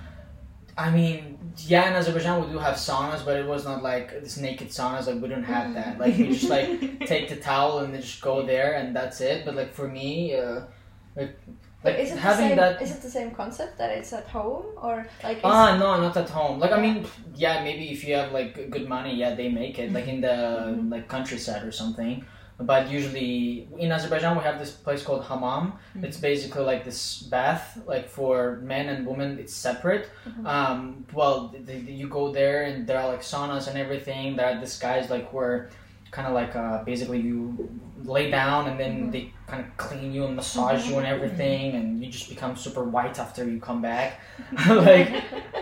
I mean, yeah, in Azerbaijan we do have saunas, but it was not like this naked saunas. Like we don't have that. Like we just like take the towel and then just go there and that's it. But like for me, uh, like, But like is it the same? that. Is it the same concept that it's at home or like? Is, Ah, no, not at home. Like, I mean, yeah, maybe if you have like good money, yeah, they make it, like in the like countryside or something. But usually in Azerbaijan, we have this place called hammam. It's basically like this bath, like for men and women, it's separate. Um, well, th th- you go there and there are like saunas and everything. There are these guys like where kind of like uh, basically you lay down and then they kind of clean you and massage you and everything, and you just become super white after you come back. like,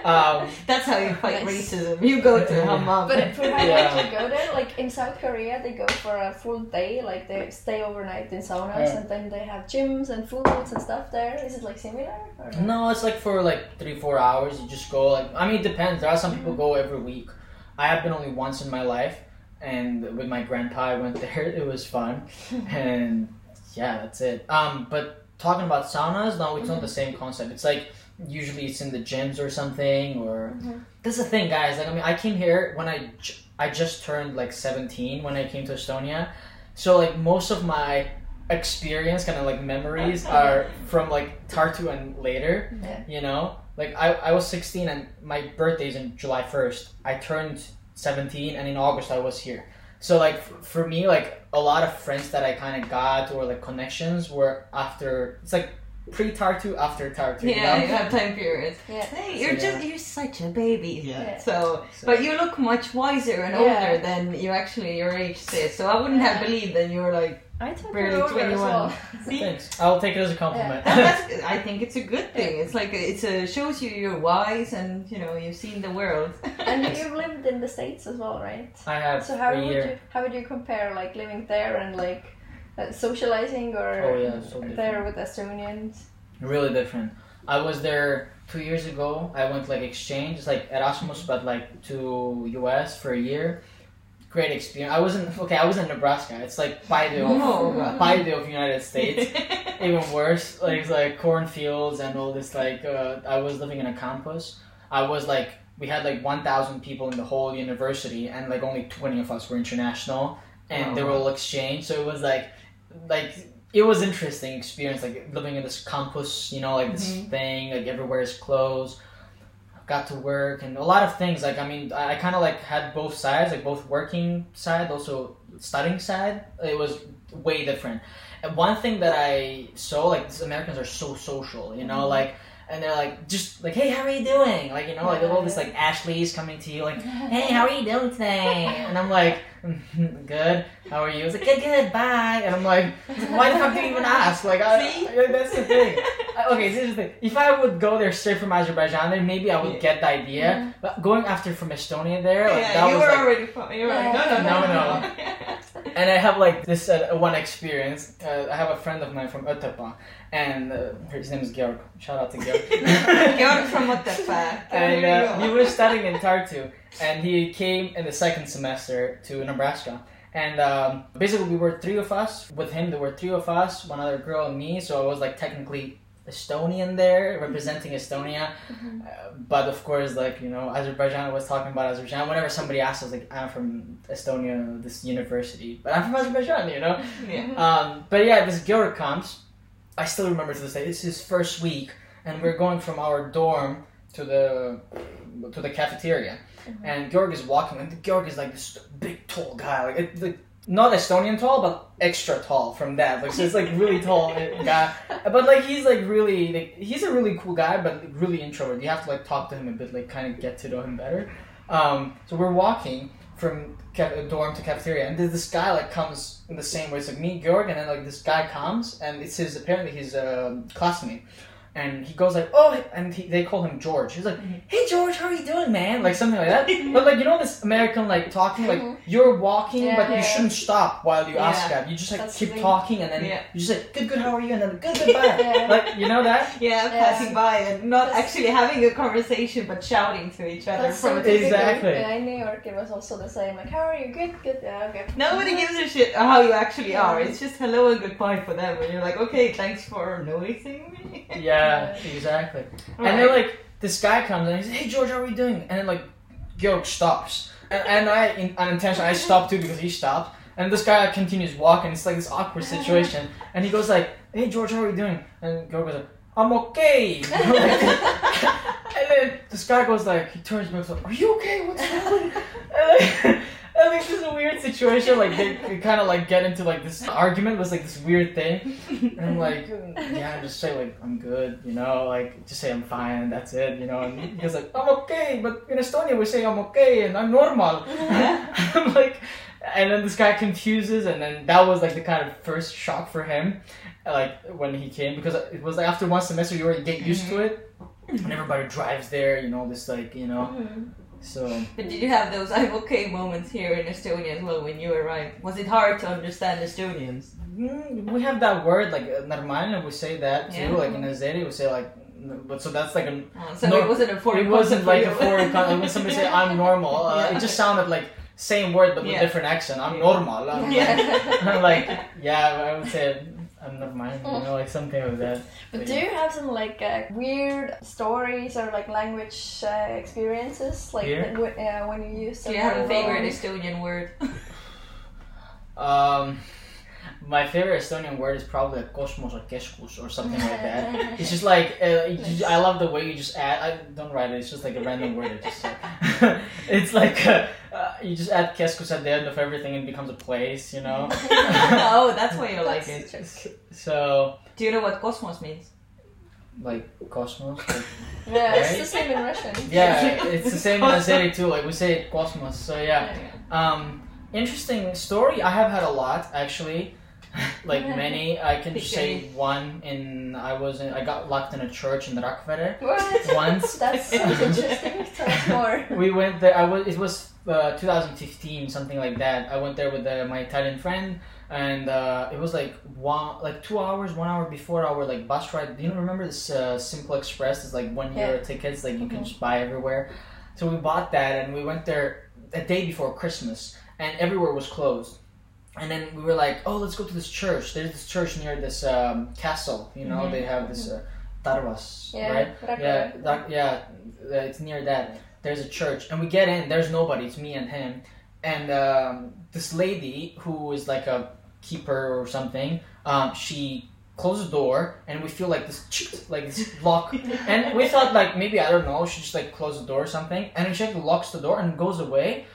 um, That's how you fight Nice. racism. You go to hammam. But for how Yeah. you go there, like in South Korea, they go for a full day. Like they stay overnight in saunas, Yeah. and then they have gyms and foods and stuff there. Is it like similar? Or? No, it's like for like three, four hours. You just go like I mean, it depends. There are some people go every week. I have been only once in my life, and with my grandpa, I went there. It was fun, and yeah, that's it. Um, but talking about saunas, no, it's not the same concept. It's like usually it's in the gyms or something. Or that's the thing, guys. Like I mean, I came here when I j- I just turned like seventeen when I came to Estonia, so like most of my experience kind of like memories are from like Tartu and later Yeah. you know like I, I was 16 and my birthday's in july 1st i turned 17 and in august i was here so like f- for me like a lot of friends that i kind of got or like connections were after it's like pre-tartu after tartu you Yeah, know? you have time periods. Yeah. Hey, you're So, just you're such a baby. Yeah. So, So- but you look much wiser and Yeah. older than you actually your age says. So I wouldn't have believed that you were like. I thought Barely you were older as 21. well. See, thanks i'll take it as a compliment that, that's, I think it's a good thing. It's like it's a shows you you're wise and you know you've seen the world. and you've lived in the states as well, right? i have So how a would year you how would you compare like living there and like uh, socializing or Oh, yeah, so there with Estonians? really different i was there two years ago i went like exchange it's like erasmus but like to us for a year great experience. I was in okay i was in nebraska. It's like Oh, of God. Biden of united states. Even worse like it's like cornfields and all this like uh, i was living in a campus. I was like we had like 1000 people in the whole university and like only 20 of us were international and they were all exchange. So it was like like it was interesting experience like living in this campus you know like this thing like everywhere is closed got to work and a lot of things. Like i mean i, I kind of like had both sides like both working side also studying side. It was way different. And one thing that i saw like americans are so social you know like and they're like just like hey how are you doing? Like you know like all this like ashley's coming to you like hey how are you doing today? And i'm like "Mm, good. How are you? It's like good good. Bye. And i'm like, why the fuck do you even ask? Like I, that's the thing okay so here's the thing if i would go there straight from azerbaijan then maybe i would get the idea but going after from estonia there like, yeah, that you was were like already. fu- You were like, no, no, no, No, no. and I have like this uh, one experience. Uh, I have a friend of mine from Otepää, and uh, his name is Georg. Shout out to Georg. You're from what the fuck? and uh, he was studying in Tartu, and he came in the second semester to Nebraska. And um, basically, we were three of us. With him, there were three of us, one other girl, and me. So I was like technically Estonian there, mm-hmm. representing Estonia. Mm-hmm. Uh, but of course, like you know, Azerbaijan I was talking about Azerbaijan. Whenever somebody asks, I was like, I'm from Estonia, this university, but I'm from Azerbaijan, you know. Mm-hmm. Yeah. Um, but yeah, this Georg comes. I still remember to this day. It's his first week, and we're going from our dorm to the to the cafeteria, and Georg is walking, and Georg is like this big, tall guy, like, it, like not Estonian tall, but extra tall from that. Like so, it's like really tall guy, but like he's like really like he's a really cool guy, but really introvert. You have to like talk to him a bit, like kind of get to know him better. Um, so we're walking from ca- dorm to cafeteria, and this guy like comes in the same way. It's like me, Georg, and then like this guy comes, and it's his apparently his uh, classmate, and he goes like, oh, and he, they call him George. He's like, mm-hmm. hey George, how are you doing, man? Like something like that. but like you know this American like talking, like mm-hmm. you're walking, Yeah, but you shouldn't stop while you ask that. You just like That's keep the thing. talking, and then Yeah. you just like, good, good, how are you? And then good, good, bye. Yeah. Like you know that. Yeah, Yeah. passing by and not That's- actually having a conversation but shouting to each other That's so from a. Exactly. Yeah, in New York it was also the same. Like, how are you? Good, good. Yeah, okay. Nobody mm-hmm. gives a shit how you actually Yeah. are. It's just hello and goodbye for them, and you're like, okay, thanks for noticing me. Yeah, exactly. And then like this guy comes and he's hey George, how are you doing? And then like Georg stops, and, and I in, unintentionally I stop too because he stopped. And this guy continues walking. It's like this awkward uh-huh. situation. And he goes like, "Hey George, how are you doing?" And Georg goes like, "I'm okay." and then this guy goes like, he turns and goes, like, "Are you okay? What's happening?" and like this is a weird situation. Like they, they kind of like get into like this argument. was like this weird thing. And I'm like, yeah, just say like I'm good, you know, like just say I'm fine and that's it, you know. And he's like, I'm okay, but in Estonia we say I'm okay and I'm normal. I'm like, and then this guy confuses, and then that was like the kind of first shock for him, like when he came because it was like after one semester you already get used to it, and everybody drives there, you know, this like you know, mm-hmm. So. But did you have those "I'm okay" moments here in Estonia as well when you arrived? Was it hard to understand Estonians? Mm, we have that word like uh, "normalno." We say that too. Yeah. Like in Azeri, we say like but so that's like a oh, so no, it wasn't a foreign it wasn't like a foreign when somebody say i'm normal uh, yeah. it just sounded like same word but with different accent i'm normal I'm yeah. Like, I'm like yeah i would say I'm normal. You know, like something like that. But do you have some like uh, weird stories or like language uh, experiences, like Here? that w- uh, when you use? Do you have a favorite? Estonian word? Um, my favorite Estonian word is probably like kosmosekeskus or keskus or something like that. It's just like uh, you I love the way you just add. I don't write it. It's just like a random word. I just it's like uh, uh, you just add keskus at the end of everything and it becomes a place. You know. oh, that's why you like it. so Do you know what kosmos means? like cosmos. Like, Yeah, it's the same in Russian. yeah, it's the same in Azeri too. Like we say cosmos. So yeah. Yeah. Um, interesting story. I have had a lot actually, like many. I can just say one. In I was in, I got locked in a church in Rakvere What? once. That's interesting. Tell us more. We went there. I was. It was uh, 2015, something like that. I went there with uh, my Italian friend, and uh, it was like one, like two hours, one hour before our like bus ride. Do you remember this uh, Simple Express? It's like one year Yeah. tickets, like you can Mhm. just buy everywhere. So we bought that, and we went there a day before Christmas, and everywhere was closed. And then we were like, "Oh, let's go to this church. There's this church near this um, castle. You know, Mhm. they have this uh, Tarvas, Yeah, right? Yeah, that, yeah, uh, it's near that. There's a church, and we get in. There's nobody. It's me and him, and um, this lady who is like a keeper or something. Um, she closes the door, and we feel like this, like this lock, and we thought like maybe I don't know. She just like closed the door or something, and she like, locks the door and goes away.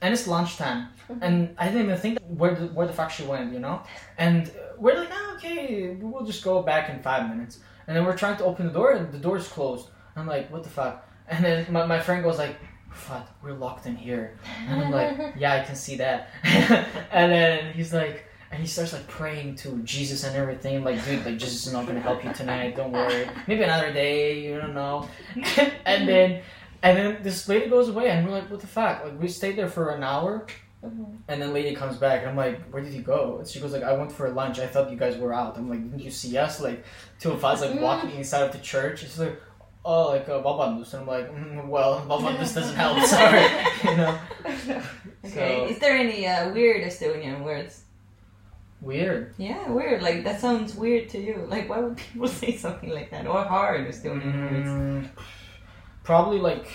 And it's lunchtime, and I didn't even think where the, where the fuck she went, you know. And we're like, ah, okay, we'll just go back in five minutes. And then we're trying to open the door, and the door's closed. I'm like, what the fuck? And then my, my friend goes like, fuck, we're locked in here. And I'm like, yeah, I can see that. and then he's like, and he starts like praying to Jesus and everything. Like, dude, like Jesus is not gonna help you tonight. Don't worry. Maybe another day. You don't know. and then, and then this lady goes away, and we're like, what the fuck? Like, we stayed there for an hour. And then lady comes back, and I'm like, "Where did you go?" And she goes like, "I went for lunch. I thought you guys were out." I'm like, "Didn't you see us? Like, two of us like walking inside of the church." She's like, "Oh, like uh, Babandus," and I'm like, mm, "Well, Babandus doesn't help. Sorry, you know." Okay. So Is there any uh, weird Estonian words? weird. Yeah, weird. Like that sounds weird to you. Like why would people say something like that? Or hard Estonian words? Mm, probably like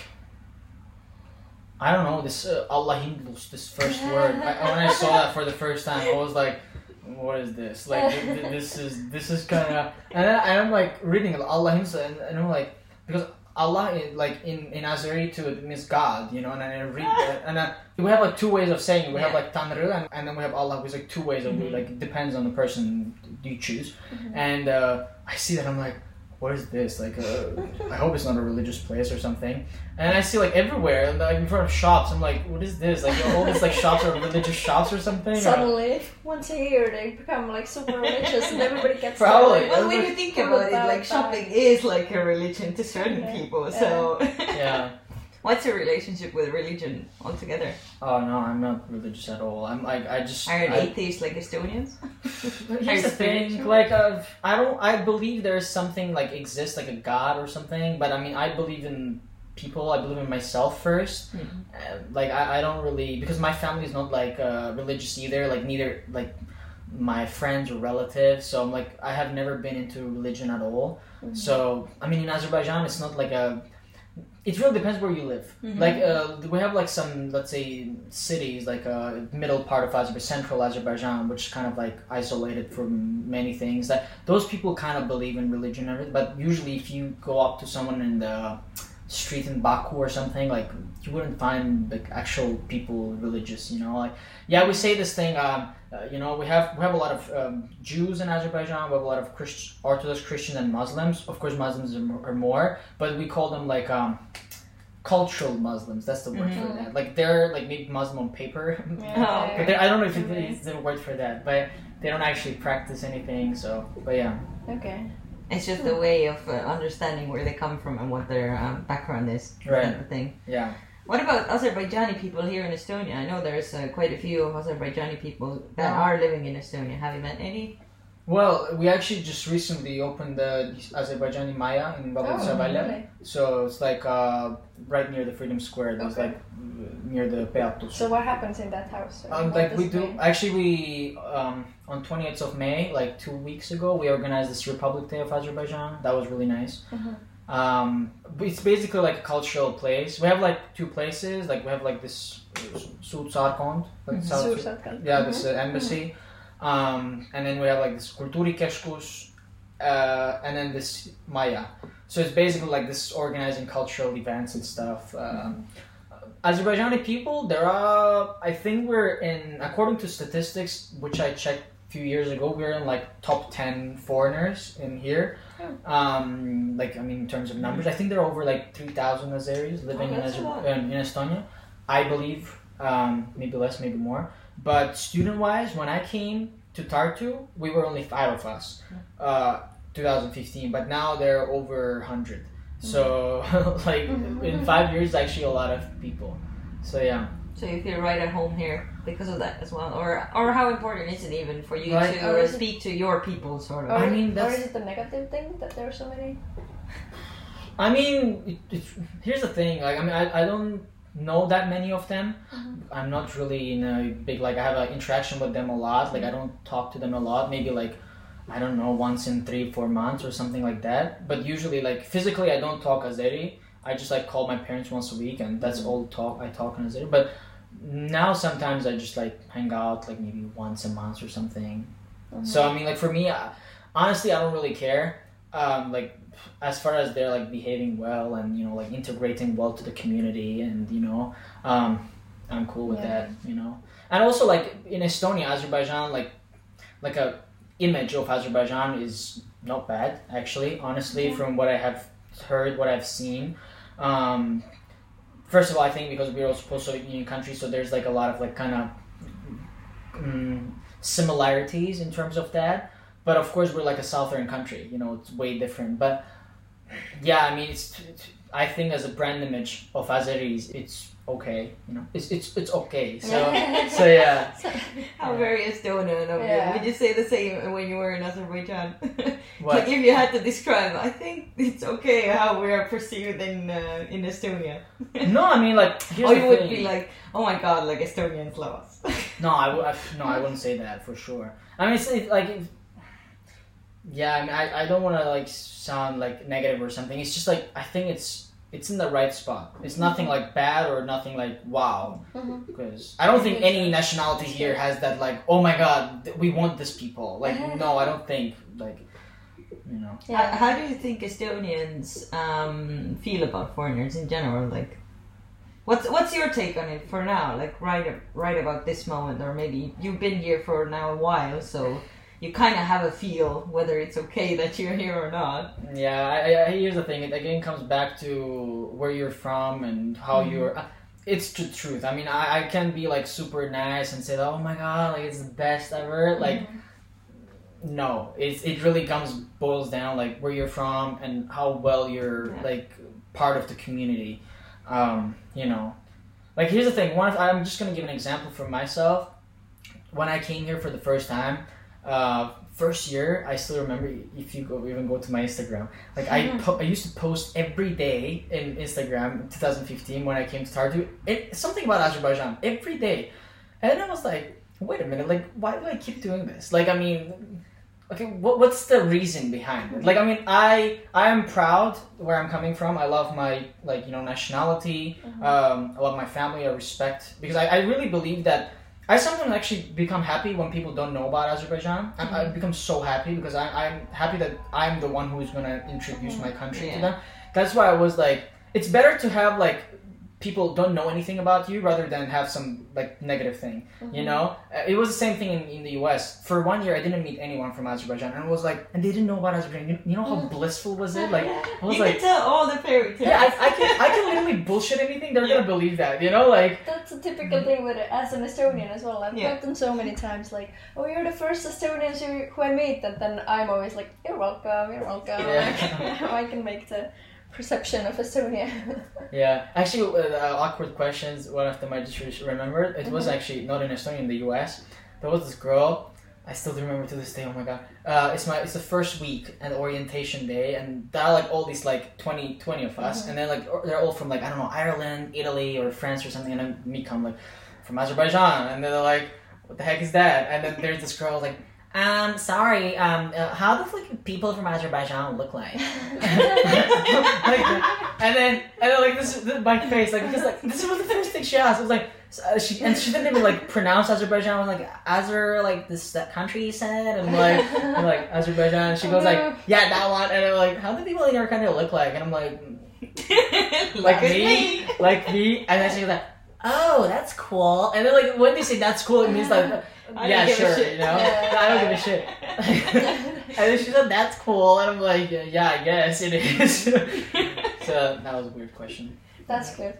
I don't know this uh, Allahindlus this first word. I, when I saw that for the first time, I was like, "What is this? Like th- th- this is this is kind of." And, then, I'm like reading Allahindlus, and, and I'm like because Allah is like in in Azeri to it means God, you know, and I read that, and uh, we have like two ways of saying it. We have like Tanrı, and, and then we have Allah, which like two ways of Mhm. like it depends on the person you choose. And uh, I see that I'm like, what is this? Like, uh, I hope it's not a religious place or something. And I see like everywhere, like in front of shops. I'm like, what is this? Like all these like shops are religious shops or something. or- Suddenly, once a year, they become like super religious, and everybody gets Probably. Well, like, when you think full about it, that like shopping is like a religion to certain Yeah. people. So, yeah. what's your relationship with religion altogether? Oh no, I'm not religious at all. I'm like I just. Are you I- atheist like Estonians? Here's the thing, spiritual? like uh, I don't, I believe there's something like exists, like a god or something. But I mean, I believe in people. I believe in myself first. Mhm. Uh, like I, I don't really because my family is not like uh, religious either. Like neither like my friends or relatives. So I'm like I have never been into religion at all. So I mean, in Azerbaijan, it's not like a. It really depends where you live. Mhm. Like uh, we have like some, let's say, cities like uh, middle part of Azerbaijan, central Azerbaijan, which is kind of like isolated from many things. That those people kind of believe in religion and everything. But usually, if you go up to someone in the street in Baku or something, like you wouldn't find like actual people religious. You know, like yeah, we say this thing. Um, uh, you know, we have we have a lot of um, Jews in Azerbaijan. We have a lot of Christ- Orthodox Christians and Muslims. Of course, Muslims are more, are more but we call them like um, cultural Muslims. That's the word for Mhm. that. Like they're like maybe Muslim on paper, Yeah. but I don't know if it Okay. is the word for that. But they don't actually practice anything. So, but yeah, Okay. It's just a way of uh, understanding where they come from and what their um, background is. Right. Type of thing. yeah. What about Azerbaijani people here in Estonia? I know there's uh, quite a few Azerbaijani people that Oh. are living in Estonia. Have you met any? Well, we actually just recently opened the Azerbaijani Maya in Babel Oh, Savalya. really? So it's like uh, right near the Freedom Square. There's Okay. like near the Peatus. So what happens in that house? Um, like we do mean? actually we um, on 28th of May like two weeks ago we organized this Republic Day of Azerbaijan. That was really nice. Mhm. um, it's basically like a cultural place. We have like two places. Like we have like this Sud Sarkand like Mhm. South- yeah this uh, embassy. Um, and then we have like this Kulturi Keshkus uh, and then this Maya. So it's basically like this organizing cultural events and stuff um, Azerbaijani people, there are. I think we're in, according to statistics, which I checked few years ago, we were in like top ten foreigners in here. Um, like I mean, in terms of numbers, I think there are over like three thousand Azeris living Oh, in, Azer- in, in Estonia. I believe, um, maybe less, maybe more. But student-wise, when I came to Tartu, we were only five of us, uh, 2015. But now there are over 100. So, like, in five years, actually a lot of people. So, yeah. So you feel right at home here because of that as well, or or how important is it even for you Right. to Or uh, it- speak to your people, sort of? Or, I mean, or that's- is it the negative thing that there are so many? I mean, it, it, here's the thing. Like, I mean, I, I don't know that many of them. I'm not really in a big like. I have an interaction with them a lot. Like, I don't talk to them a lot. Maybe like, I don't know, once in three, four months or something like that. But usually, like physically, I don't talk Azeri. I just like call my parents once a week, and that's all talk I talk in Azeri. But now sometimes I just like hang out like maybe once a month or something. So I mean, like for me, I, honestly, I don't really care. Um, like as far as they're like behaving well and you know like integrating well to the community and you know, um, I'm cool with Yeah. that. You know, and also like in Estonia, Azerbaijan, like like a image of Azerbaijan is not bad actually. Honestly, Yeah. from what I have heard, what I've seen. Um, first of all, I think because we're also post-Soviet Union country, so there's like a lot of like kind of mm, similarities in terms of that. But of course, we're like a southern country. You know, it's way different. But yeah, I mean, it's, it's I think as a brand image of Azeris, it's okay. You know, it's it's it's okay. So so yeah. How very Estonian of Yeah. Would you say the same when you were in Azerbaijan? What? like if you had to describe, I think it's okay how we are perceived in uh, in Estonia. No, I mean like here's or you would thing. be like, oh my god, like Estonians love us. No, I, w- I- no, I wouldn't say that for sure. I mean, it's, it, like, if, yeah, I mean, I, I don't want to like sound like negative or something. It's just like I think it's it's in the right spot. It's nothing like bad or nothing like wow. Mhm. Because I don't think any nationality here has that like oh my god th- we want this people. Like no, I don't think like you know. How, Yeah. how do you think Estonians um, feel about foreigners in general? Like, what's what's your take on it for now? Like, right right about this moment, or maybe you've been here for now a while, so you kind of have a feel whether it's okay that you're here or not. Yeah, I, I, here's the thing. It again comes back to where you're from and how you're. uh, It's the truth. I mean, I, I can be like super nice and say, "Oh my god, like it's the best ever." Like, no, it's it really comes boils down like where you're from and how well you're Yeah. like part of the community. Um, you know, like here's the thing. One, of, I'm just gonna give an example for myself. When I came here for the first time, uh, first year, I still remember. If you go even go to my Instagram, like I po- I used to post every day in Instagram in 2015 when I came to Tartu. It something about Azerbaijan every day, and then I was like, wait a minute, like why do I keep doing this? Like I mean. Okay, what, what's the reason behind it? Like, I mean, I I am proud where I'm coming from. I love my like you know nationality. Um, I love my family. I respect because I, I really believe that I sometimes actually become happy when people don't know about Azerbaijan. I, I become so happy because I, I'm happy that I'm the one who's gonna introduce mm-hmm. my country to them. That's why I was like, it's better to have like people don't know anything about you rather than have some like negative thing. You mm-hmm. know, Uh, it was the same thing in, in the U.S. For one year, I didn't meet anyone from Azerbaijan, and it was like, and they didn't know about Azerbaijan. You, you know how mm. blissful was it? Like, I was You like, can tell all the fairy tales. yeah, I, I can I can literally bullshit anything. They're gonna believe that. You know, like. That's a typical mm. thing with as an Estonian as well. I've Yeah. them so many times like, "Oh, you're the first Estonians who, who I meet," and then I'm always like, "You're welcome, you're welcome." Yeah. I can make the perception of Estonia. Yeah, actually, uh, awkward questions. One of them I just remembered. It Mm-hmm. was actually not in Estonia, in the U.S. There was this girl. I still do remember to this day. Oh my god! Uh, it's my it's the first week and orientation day, and there are like all these like 20, 20 of us, Mm-hmm. and then like they're all from like I don't know Ireland, Italy, or France or something, and then me come like from Azerbaijan, and they're like, what the heck is that? And then there's this girl like. Um, sorry. Um, uh, how do like people from Azerbaijan look like? like and then and then like this is this, my face like because like this was the first thing she asked. It was like uh, she and she didn't even like pronounce Azerbaijan. I was like Azer like this that country you said and like I'm like Azerbaijan. She goes like yeah that one and I'm like how do people in your country look like? And I'm like like me, like me, and then she was like. Oh, that's cool. And then, like, when they say that's cool, it means like, yeah, don't give a sure, you know. I don't give a shit. and then she said, "That's cool," and I'm like, "Yeah, I guess it is." so that was a weird question. That's good.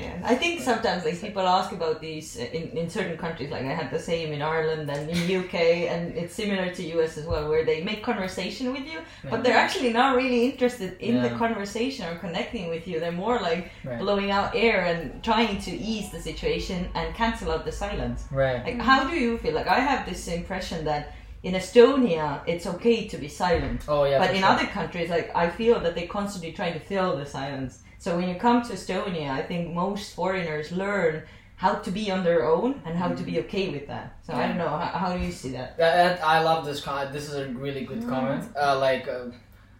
Yeah, I think sometimes like people ask about these uh, in, in certain countries. Like I had the same in Ireland and in UK, and it's similar to US as well, where they make conversation with you, but they're actually not really interested in the conversation or connecting with you. They're more like Right. blowing out air and trying to ease the situation and cancel out the silence. Right. Like, how do you feel? Like I have this impression that in Estonia it's okay to be silent. Oh yeah. But in sure. other countries, like I feel that they constantly try to fill the silence. So when you come to Estonia, I think most foreigners learn how to be on their own and how to be okay with that. So I don't know. How, how do you see that? That, that- I love this comment. This is a really good comment. Uh, like, uh,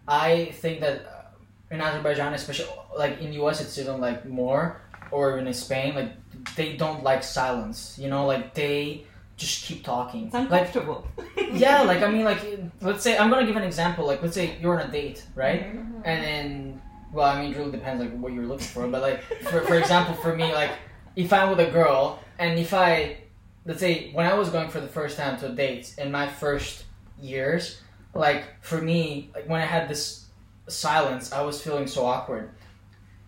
I think that uh, in Azerbaijan, especially like in the US, it's even like more, or even in Spain, like they don't like silence. You know, like they just keep talking. It's Like, uncomfortable. yeah, like I mean, like let's say I'm gonna give an example. Like, let's say you're on a date, right? Mm-hmm. And then, well, I mean, it really depends like what you're looking for. But like, for for example, for me, like if I'm with a girl and if I, let's say, when I was going for the first time to a date in my first years, like for me, like when I had this silence, I was feeling so awkward.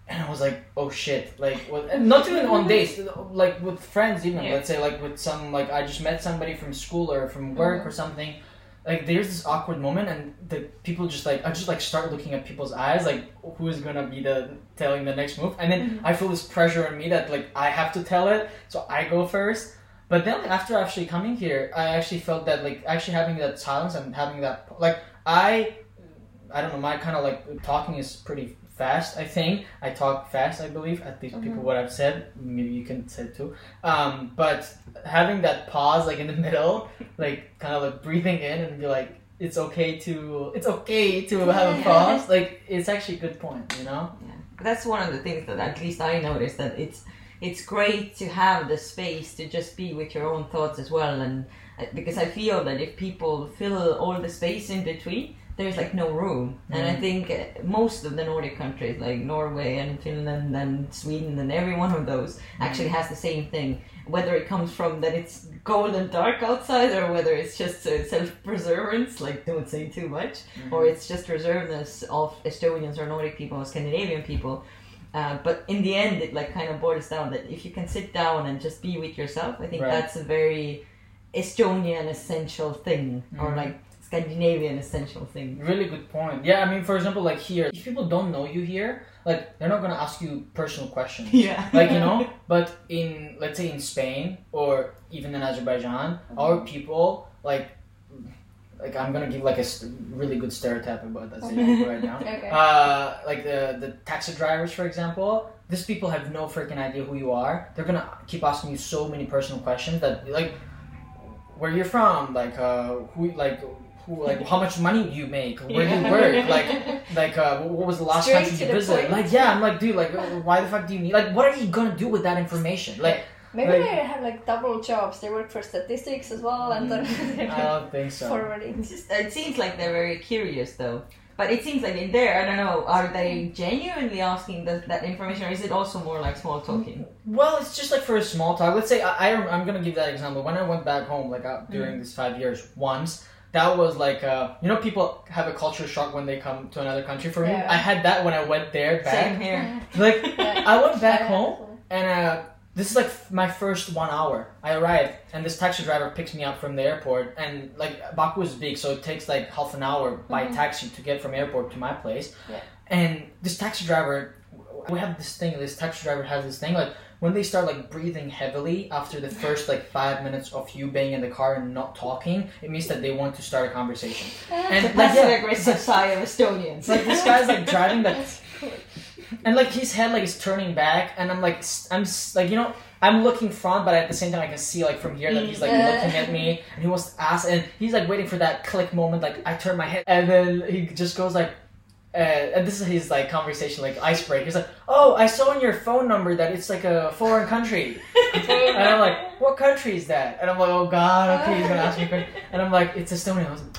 And I was like, oh shit! Like, what, and not even on dates, like with friends, even Yeah. let's say, like with some, like I just met somebody from school or from work mm-hmm. or something, like there's this awkward moment and the people just like I just like start looking at people's eyes like who is gonna be the telling the next move? And then mm-hmm. I feel this pressure on me that like I have to tell it so I go first. But then like, after actually coming here I actually felt that like actually having that silence and having that like I I don't know my kind of like talking is pretty fast I think. I talk fast I believe. At least people what I've said. Maybe you can say it too. Um, but having that pause like in the middle like kind of like breathing in and be like it's okay to it's okay to have a pause like it's actually a good point you know? Yeah, That's one of the things that at least I noticed that it's it's great to have the space to just be with your own thoughts as well, and uh, because I feel that if people fill all the space in between, there's like no room, and I Mm. think uh, most of the Nordic countries like Norway and Finland and Sweden and every one of those actually has the same thing. Whether it comes from that it's cold and dark outside, or whether it's just uh, self-preservance, like don't say too much, or it's just reservedness of Estonians or Nordic people or Scandinavian people. Uh, but in the end, it like kind of boils down that if you can sit down and just be with yourself, I think Right. that's a very Estonian essential thing, or Mhm. like Scandinavian essential thing. Really good point. Yeah, I mean, for example, like here, if people don't know you here, like they're not gonna ask you personal questions. Yeah. Like you know, but in let's say in Spain or even in Azerbaijan, our people like, like I'm gonna give like a st- really good stereotype about that right now. Okay. Uh, like the the taxi drivers, for example. These people have no freaking idea who you are. They're gonna keep asking you so many personal questions that like, where you're from, like uh, who, like who, like how much money do you make, where do you work, like, like uh, what was the last Straight country you visited? Like, yeah, I'm like, dude, like, why the fuck do you need? Like, what are you gonna do with that information? Like, Maybe Like- they have like double jobs. They work for statistics as well, and then I don't think so. forwarding. Just, it seems like they're very curious though. But it seems like in there, I don't know, are they genuinely asking that, that information or is it also more like small talking? Well, it's just like for a small talk. Let's say I, I, I'm gonna give that example. When I went back home, like uh, during these five years, once that was like uh, you know people have a culture shock when they come to another country. For me, Yeah. I had that when I went there back. Same here. Like Yeah. I went back Yeah, home and uh, this is like f- my first one hour. I arrived and this taxi driver picks me up from the airport and like Baku is big, so it takes like half an hour by taxi to get from airport to my place. Yeah. And this taxi driver, we have this thing. This taxi driver has this thing like when they start like breathing heavily after the first like five minutes of you being in the car and not talking, it means that they want to start a conversation. Ah, and The like, yeah, aggressive side of Estonians. like this guy's like driving that and like his head like is turning back and i'm like I'm like you know i'm looking front but at the same time i can see like from here that he's like looking at me and he wants to ask and he's like waiting for that click moment like i turn my head and then he just goes like uh, and this is his like conversation like icebreaker he's like oh i saw in your phone number that it's like a foreign country and i'm like what country is that and i'm like oh god okay he's gonna ask me a question and i'm like it's estonia i was like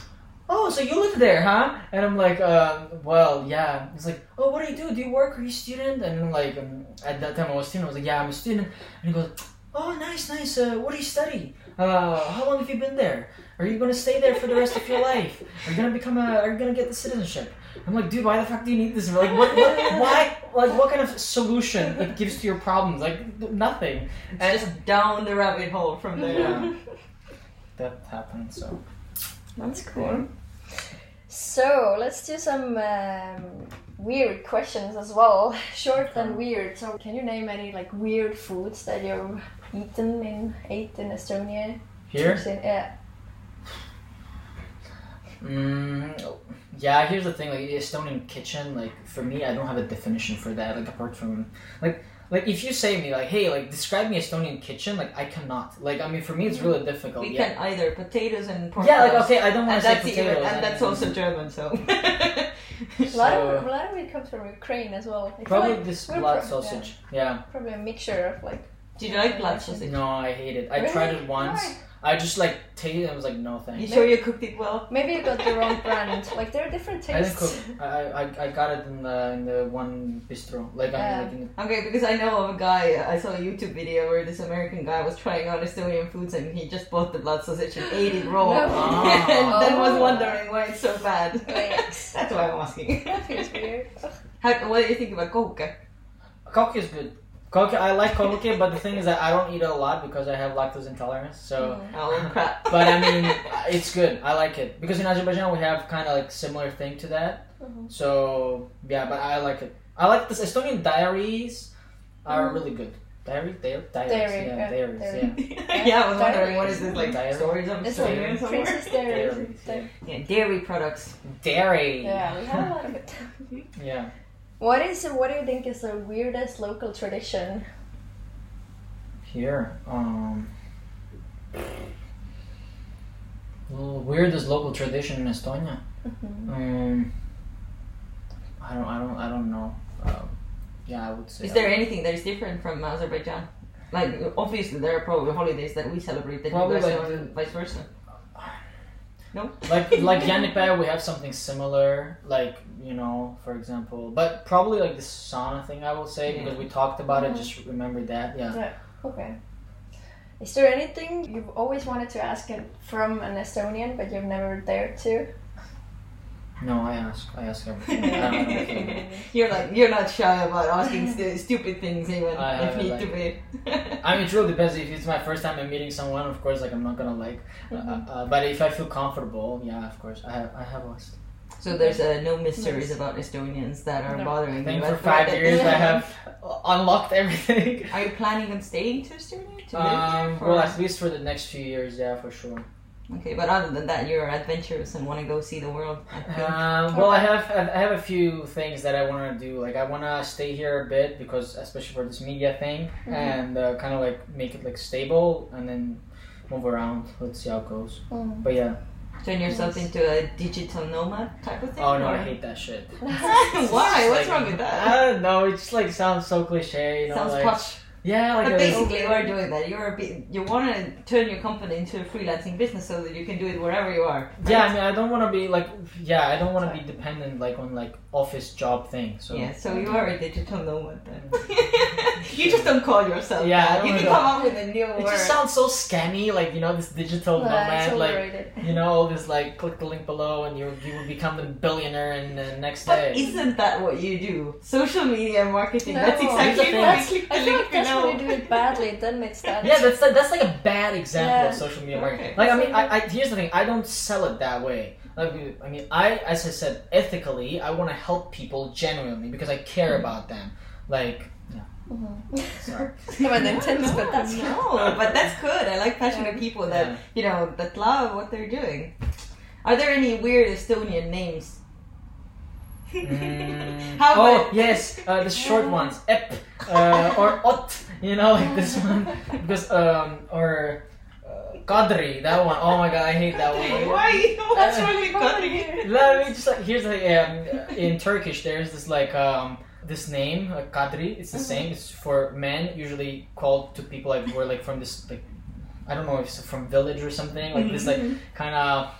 oh, so you live there, huh? And I'm like, um, well, yeah. He's like, oh, what do you do? Do you work? Are you a student? And I'm like, um, at that time I was a student. I was like, yeah, I'm a student. And he goes, oh, nice, nice. Uh, what do you study? Uh, how long have you been there? Are you gonna stay there for the rest of your life? Are you gonna become a? Are you gonna get the citizenship? I'm like, dude, why the fuck do you need this? Like, what, what, why? Like, what kind of solution it gives to your problems? Like, nothing. And Just down the rabbit hole from there. yeah, that happened. So. That's cool. So let's do some um, weird questions as well, short and weird. So can you name any like weird foods that you've eaten in ate in Estonia? Here? Yeah. Mm, yeah, here's the thing. Like Estonian kitchen, like for me, I don't have a definition for that. Like apart from like like if you say me like, hey, like describe me Estonian kitchen, like I cannot. Like I mean, for me, it's mm-hmm. really difficult. We yeah. can either potatoes and pork yeah, like chops. okay, I don't want to say that's potatoes. even, and I that's also German, so. A lot, So- of, a lot of it comes from Ukraine as well. I Probably like this we're blood pro- sausage. Yeah. Probably a mixture of like. Do you like blood sausage? No, I hate it. I Really? tried it once. Why? I just like tasted it and was like, no thank You thanks. sure you cooked it well? Maybe you got the wrong brand. Like there are different tastes. I didn't tastes. cook. I, I I got it in the in the one bistro. Like I Yeah. mean, like in the, Okay, because I know of a guy, I saw a YouTube video where this American guy was trying out Estonian foods and he just bought the blood sausage and ate it raw. No. Ah. and then was Oh. wondering why it's so bad. That's why I'm asking. That feels weird. How, what do you think about koke? Koki is good. Koke, I like koke, but the thing is that I don't eat it a lot because I have lactose intolerance. So, Oh crap. but I mean, it's good. I like it because in Azerbaijan we have kind of like similar thing to that. Mhm. So yeah, but I like it. I like this Estonian diaries are Mhm. really good. Diary, diary, diaries, Dairy, yeah, yeah, diaries, dairy. yeah. yeah, I was wondering what is this like Diary. stories of It's Estonia like somewhere? Princess Dairy. Dairies, Dairy. Yeah, dairy products. Dairy. Yeah, we have a lot of it. Yeah. What is what do you think is the weirdest local tradition? Here, um, weirdest local tradition in Estonia. Mhm. Um, I don't, I don't, I don't know. Um, yeah, I would say. Is there anything that is different from Azerbaijan? Like obviously there are probably holidays that we celebrate that Probably you guys like don't, and vice versa. Like like Jaanipäev, we have something similar. Like you know, for example, but probably like the sauna thing. I will say because we talked about it. Mhm. Just remember that. Yeah. Okay. Is there anything you've always wanted to ask from an Estonian but you've never dared to? No, I ask. I ask everything. I don't know if you- You're like you're not shy about asking stu- stupid things even I if have, need like- to be. I mean, it really depends. If it's my first time I'm meeting someone, of course, like I'm not gonna like. Uh, uh, but if I feel comfortable, yeah, of course, I have. I have asked. so there's uh, no mysteries Nice. about Estonians that are No. bothering I you. for five years, I have unlocked everything. Are you planning on staying to Estonia to live Um, here? For... well, at least for the next few years, yeah, for sure. Okay, but other than that, you're adventurous and want to go see the world. I. Um, well, I have I have a few things that I want to do. Like I want to stay here a bit because, especially for this media thing, Mhm. and uh, kind of like make it like stable, and then move around. Let's see how it goes. Mm. But yeah. Turn yourself Nice. into a digital nomad type of thing. Oh no, or- I hate that shit. Why? What's Like, wrong with that? I don't know. It just like sounds so cliche. You know, Sounds like posh. Yeah, like But basically, you are doing that. You're a bit, you want to turn your company into a freelancing business so that you can do it wherever you are. right? Yeah, I mean, I don't want to be like, yeah, I don't want to be dependent like on like office job thing. So Yeah, so you are a digital nomad then. you just don't call yourself Yeah, that. You can come up with a new it word. It just sounds so scammy, like you know, this digital Nah, it's nomad, like you know, all this like click the link below and you you will become the billionaire in the next but day. isn't that what you do? Social media marketing. No, that's exactly Here's the thing. what That's, we click the I feel link like that's below. when you do it badly, then it's that. Yeah, that's like, that's like a bad example Yeah. of social media marketing. Okay. Like, I mean, I, I here's the thing: I don't sell it that way. Like, I mean, I, as I said, ethically, I want to help people genuinely because I care about them. Like, Mhm. sorry. It was intense, but that's no, but that's good. I like passionate people that Yeah. you know that love what they're doing. Are there any weird Estonian names? Mm. How oh about yes, uh, the short ones, ep uh, or ot, you know, like this one, because um or uh, kadri, that one. Oh my god, I hate that one. Why? What's Uh, wrong with Kadri? Let me just like here's the. Um, in Turkish, there's this like um this name like kadri. It's the same. It's for men, usually called to people like who are like from this like I don't know if it's from village or something like this like kind of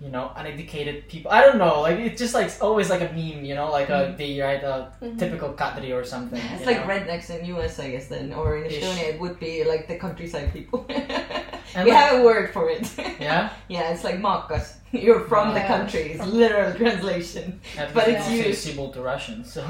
you know uneducated people. I don't know. Like it's just like always like a meme. You know, like a they write a Mhm. typical kadri or something. It's like know? rednecks in US, I guess, then, or in Ish. Estonia, it would be like the countryside people. And we like- have a word for it. Yeah, yeah, it's like maakas. You're from the country. It's literal translation. At But it's you used- say Sibul to Russian. So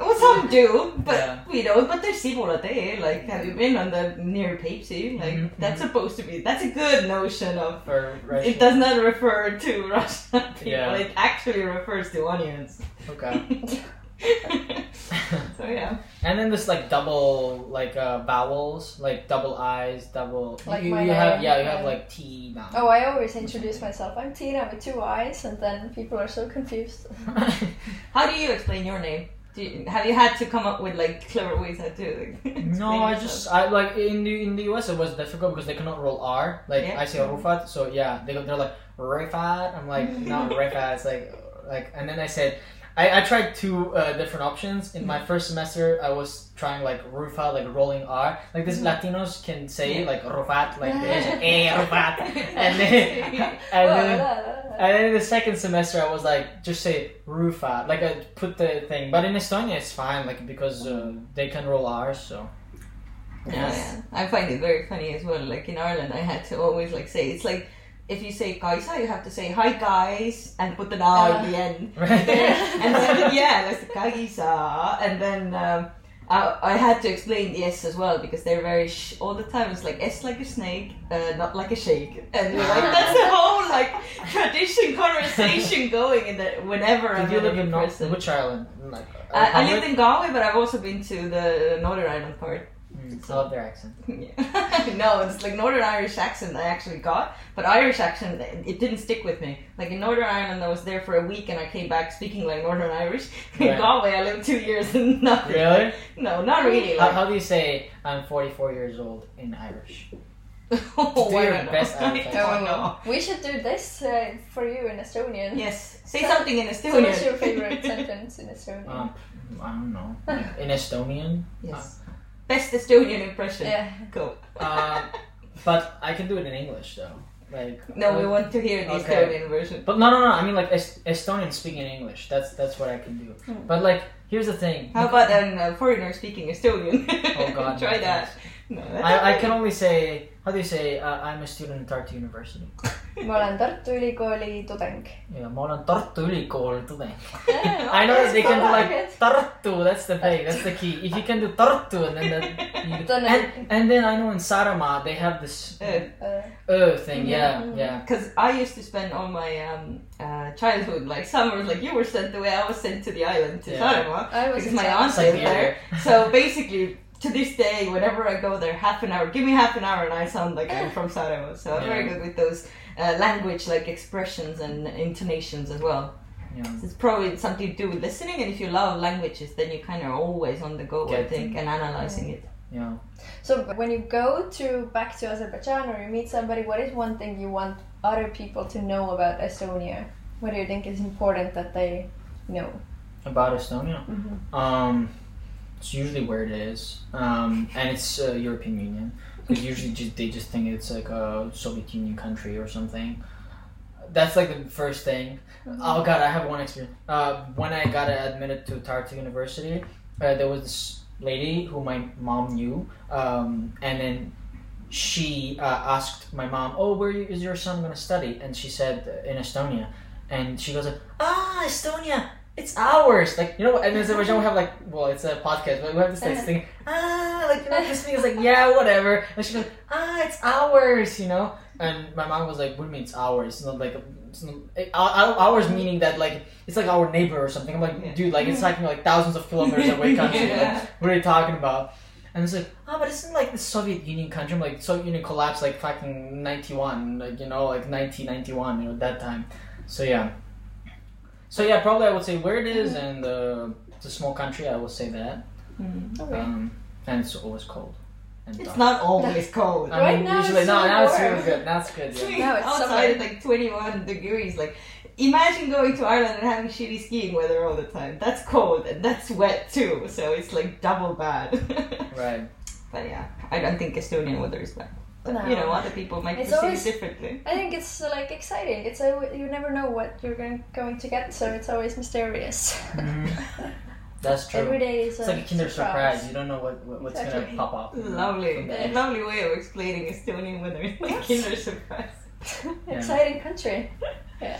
Well, some do, but Yeah. we don't. But there's Sibulatee. Like, have you been on the near Peipsi? Like, Mhm, that's mhm. supposed to be. That's a good notion of. for Russian. It does not refer to Russian people. Yeah. It actually refers to onions. Okay. so yeah. And then this like double like uh, vowels, like double I's, double. Like you, my you have yeah, you have like T now. Oh, I always introduce myself. I'm Tina with two eyes, and then people are so confused. How do you explain your name? Do you, have you had to come up with like clever ways how to? Like, explain no, I yourself? just I like in the in the US it was difficult because they cannot roll R. Like Yeah. I say Rufat, so yeah, they go they're like Rifat. I'm like no Rifat. It's like like and then I said. I, I tried two uh, different options. In my first semester, I was trying like Rufa, like rolling R. Like this Latinos can say like Rufat, like eh Rufat, and then and then. And then in the second semester, I was like, just say Rufa, like I put the thing. But in Estonia, it's fine, like because uh, they can roll R, So Yeah, yeah. I find it very funny as well. Like in Ireland, I had to always like say it's like if you say Kaisa, you have to say hi guys and put an R at the end. right. and then yeah, that's Kaisa, and then um, I, I had to explain the S as well because they're very sh- all the time. It's like S like a snake, uh, not like a shake, and we're like that's the whole like tradition conversation going in that whenever I'm you live in person. which island? Like, uh, I, I lived in Galway, but I've also been to the Northern Ireland part. I love their accent. Yeah. no, it's like Northern Irish accent I actually got, but Irish accent it didn't stick with me. Like in Northern Ireland, I was there for a week and I came back speaking like Northern Irish. In Galway, I lived two years and nothing. Really? No, not really. How, Like, how do you say I'm 44 years old in Irish? oh, do I your don't know. best Irish I don't know. We should do this uh, for you in Estonian. Yes, say So- something in So what's your favorite sentence in Estonian? Um, I don't know. In Estonian? yes, best Estonian impression. yeah. Cool. Uh, but I can do it in English though. Like No, we want to hear the Okay. Estonian version. But no, no, no. I mean like est- Estonian speaking English. That's that's what I can do. Hmm. But like, here's the thing. How about a uh, foreigner speaking Estonian? Oh God. Try no, that. No, I, I can only say how do you say uh, I'm a student at Tartu University. ma olen Tartu Ülikooli tudeng. Yeah, ma olen Tartu Ülikooli tudeng. Yeah, I know that they can do like guess. Tartu. That's the thing. That's the key. If you can do Tartu and then that, you, and, and then I know in Saaremaa they have this Uh, Uh, uh thing. Yeah, Mhm. yeah. Because I used to spend all my um, uh, childhood, like summers, like you were sent the way I was sent to the island to Yeah. Saaremaa. Because my aunt lived there. So basically, to this day, whenever I go there, half an hour, give me half an hour, and I sound like I'm from Saaremaa. So I'm very good with those uh, language, like expressions and intonations as well. yeah. It's probably something to do with listening, and if you love languages, then you kind of always on the go, I think, and analyzing it. Yeah. So when you go to back to Azerbaijan or you meet somebody, what is one thing you want other people to know about Estonia? What do you think is important that they know? About Estonia. Mhm. Um, it's usually where it is, um, and it's uh, European Union. Because usually just, they just think it's like a Soviet Union country or something. That's like the first thing. Oh god, I have one experience. Uh, when I got admitted to Tartu University, uh, there was this lady who my mom knew, um, and then she uh, asked my mom, "Oh, where is your son going to study?" And she said in Estonia, and she goes, "Ah, Estonia." It's ours, like you know. And in Azerbaijan we have like, well, it's a podcast, but we have this like thing, ah, like you know, this thing is like, yeah, whatever. And she goes, ah, it's ours, you know. And my mom was like, what do you mean it's ours? It's not like, it's not, it, our- our- ours meaning that like it's like our neighbor or something. I'm like, Yeah. dude, like it's like like thousands of kilometers away country. Yeah. Like, what are you talking about? And it's like, oh, but isn't like the Soviet Union country? I'm like, Soviet Union collapsed like fucking 91, like, you know, like 1991, you know, that time. So yeah. So yeah, probably I would say where it is and uh, it's a small country, I would say that. Mm. Okay. Um, and it's always cold. And It's dark. not always cold. I Right mean, now usually, it's no, so now it's warm. really good. Now it's good, yeah. Now it's outside it's like 21 degrees. Like, imagine going to Ireland and having shitty skiing weather all the time. That's cold and that's wet too. So it's like double bad. Right. but yeah, I don't think Estonian weather is bad. But No. you know, other people might It's perceive always- it differently. I think it's like exciting. It's a, you never know what you're going, going to get, so it's always mysterious. Mm-hmm. That's true. Every day is It's a like a Kinder surprise. surprise. You don't know what, what what's Exactly. gonna pop up. Lovely, Yeah. lovely way of explaining Estonian weather. Like Yes. Kinder surprise. Exciting country. Yeah.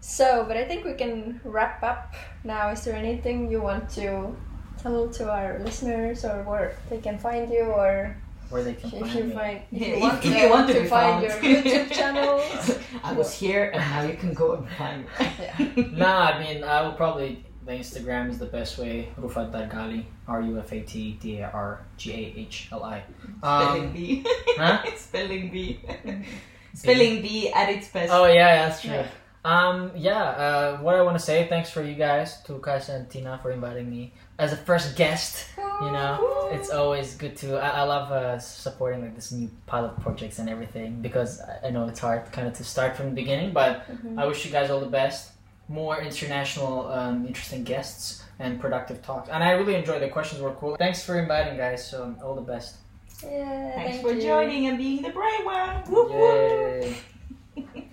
So, but I think we can wrap up now. Is there anything you want to tell to our listeners, or where they can find you, or Where they can if find you me. find if you want, if to, you want to be find found. your YouTube channel? I was here and now you can go and find me. Yeah. Nah, I mean, I will probably. The Instagram is the best way. Rufat Dargahli. R U F A T D A R G A H L I. Spelling Um, bee. huh? Spelling B. Spelling bee at its best. Oh yeah, that's true. Yeah. Um, yeah. Uh, what I want to say, thanks for you guys, to Kaisa and Tina, for inviting me as a first guest. You know, it's always good to. I, I love uh, supporting like this new pilot projects and everything because I, I know it's hard kind of to start from the beginning, but Mhm. I wish you guys all the best. More international, um, interesting guests and productive talks. And I really enjoyed the questions were cool. Thanks for inviting, guys. So all the best. Yeah, Thanks thank for you. joining and being the brave one. Whoop, whoop. Yay.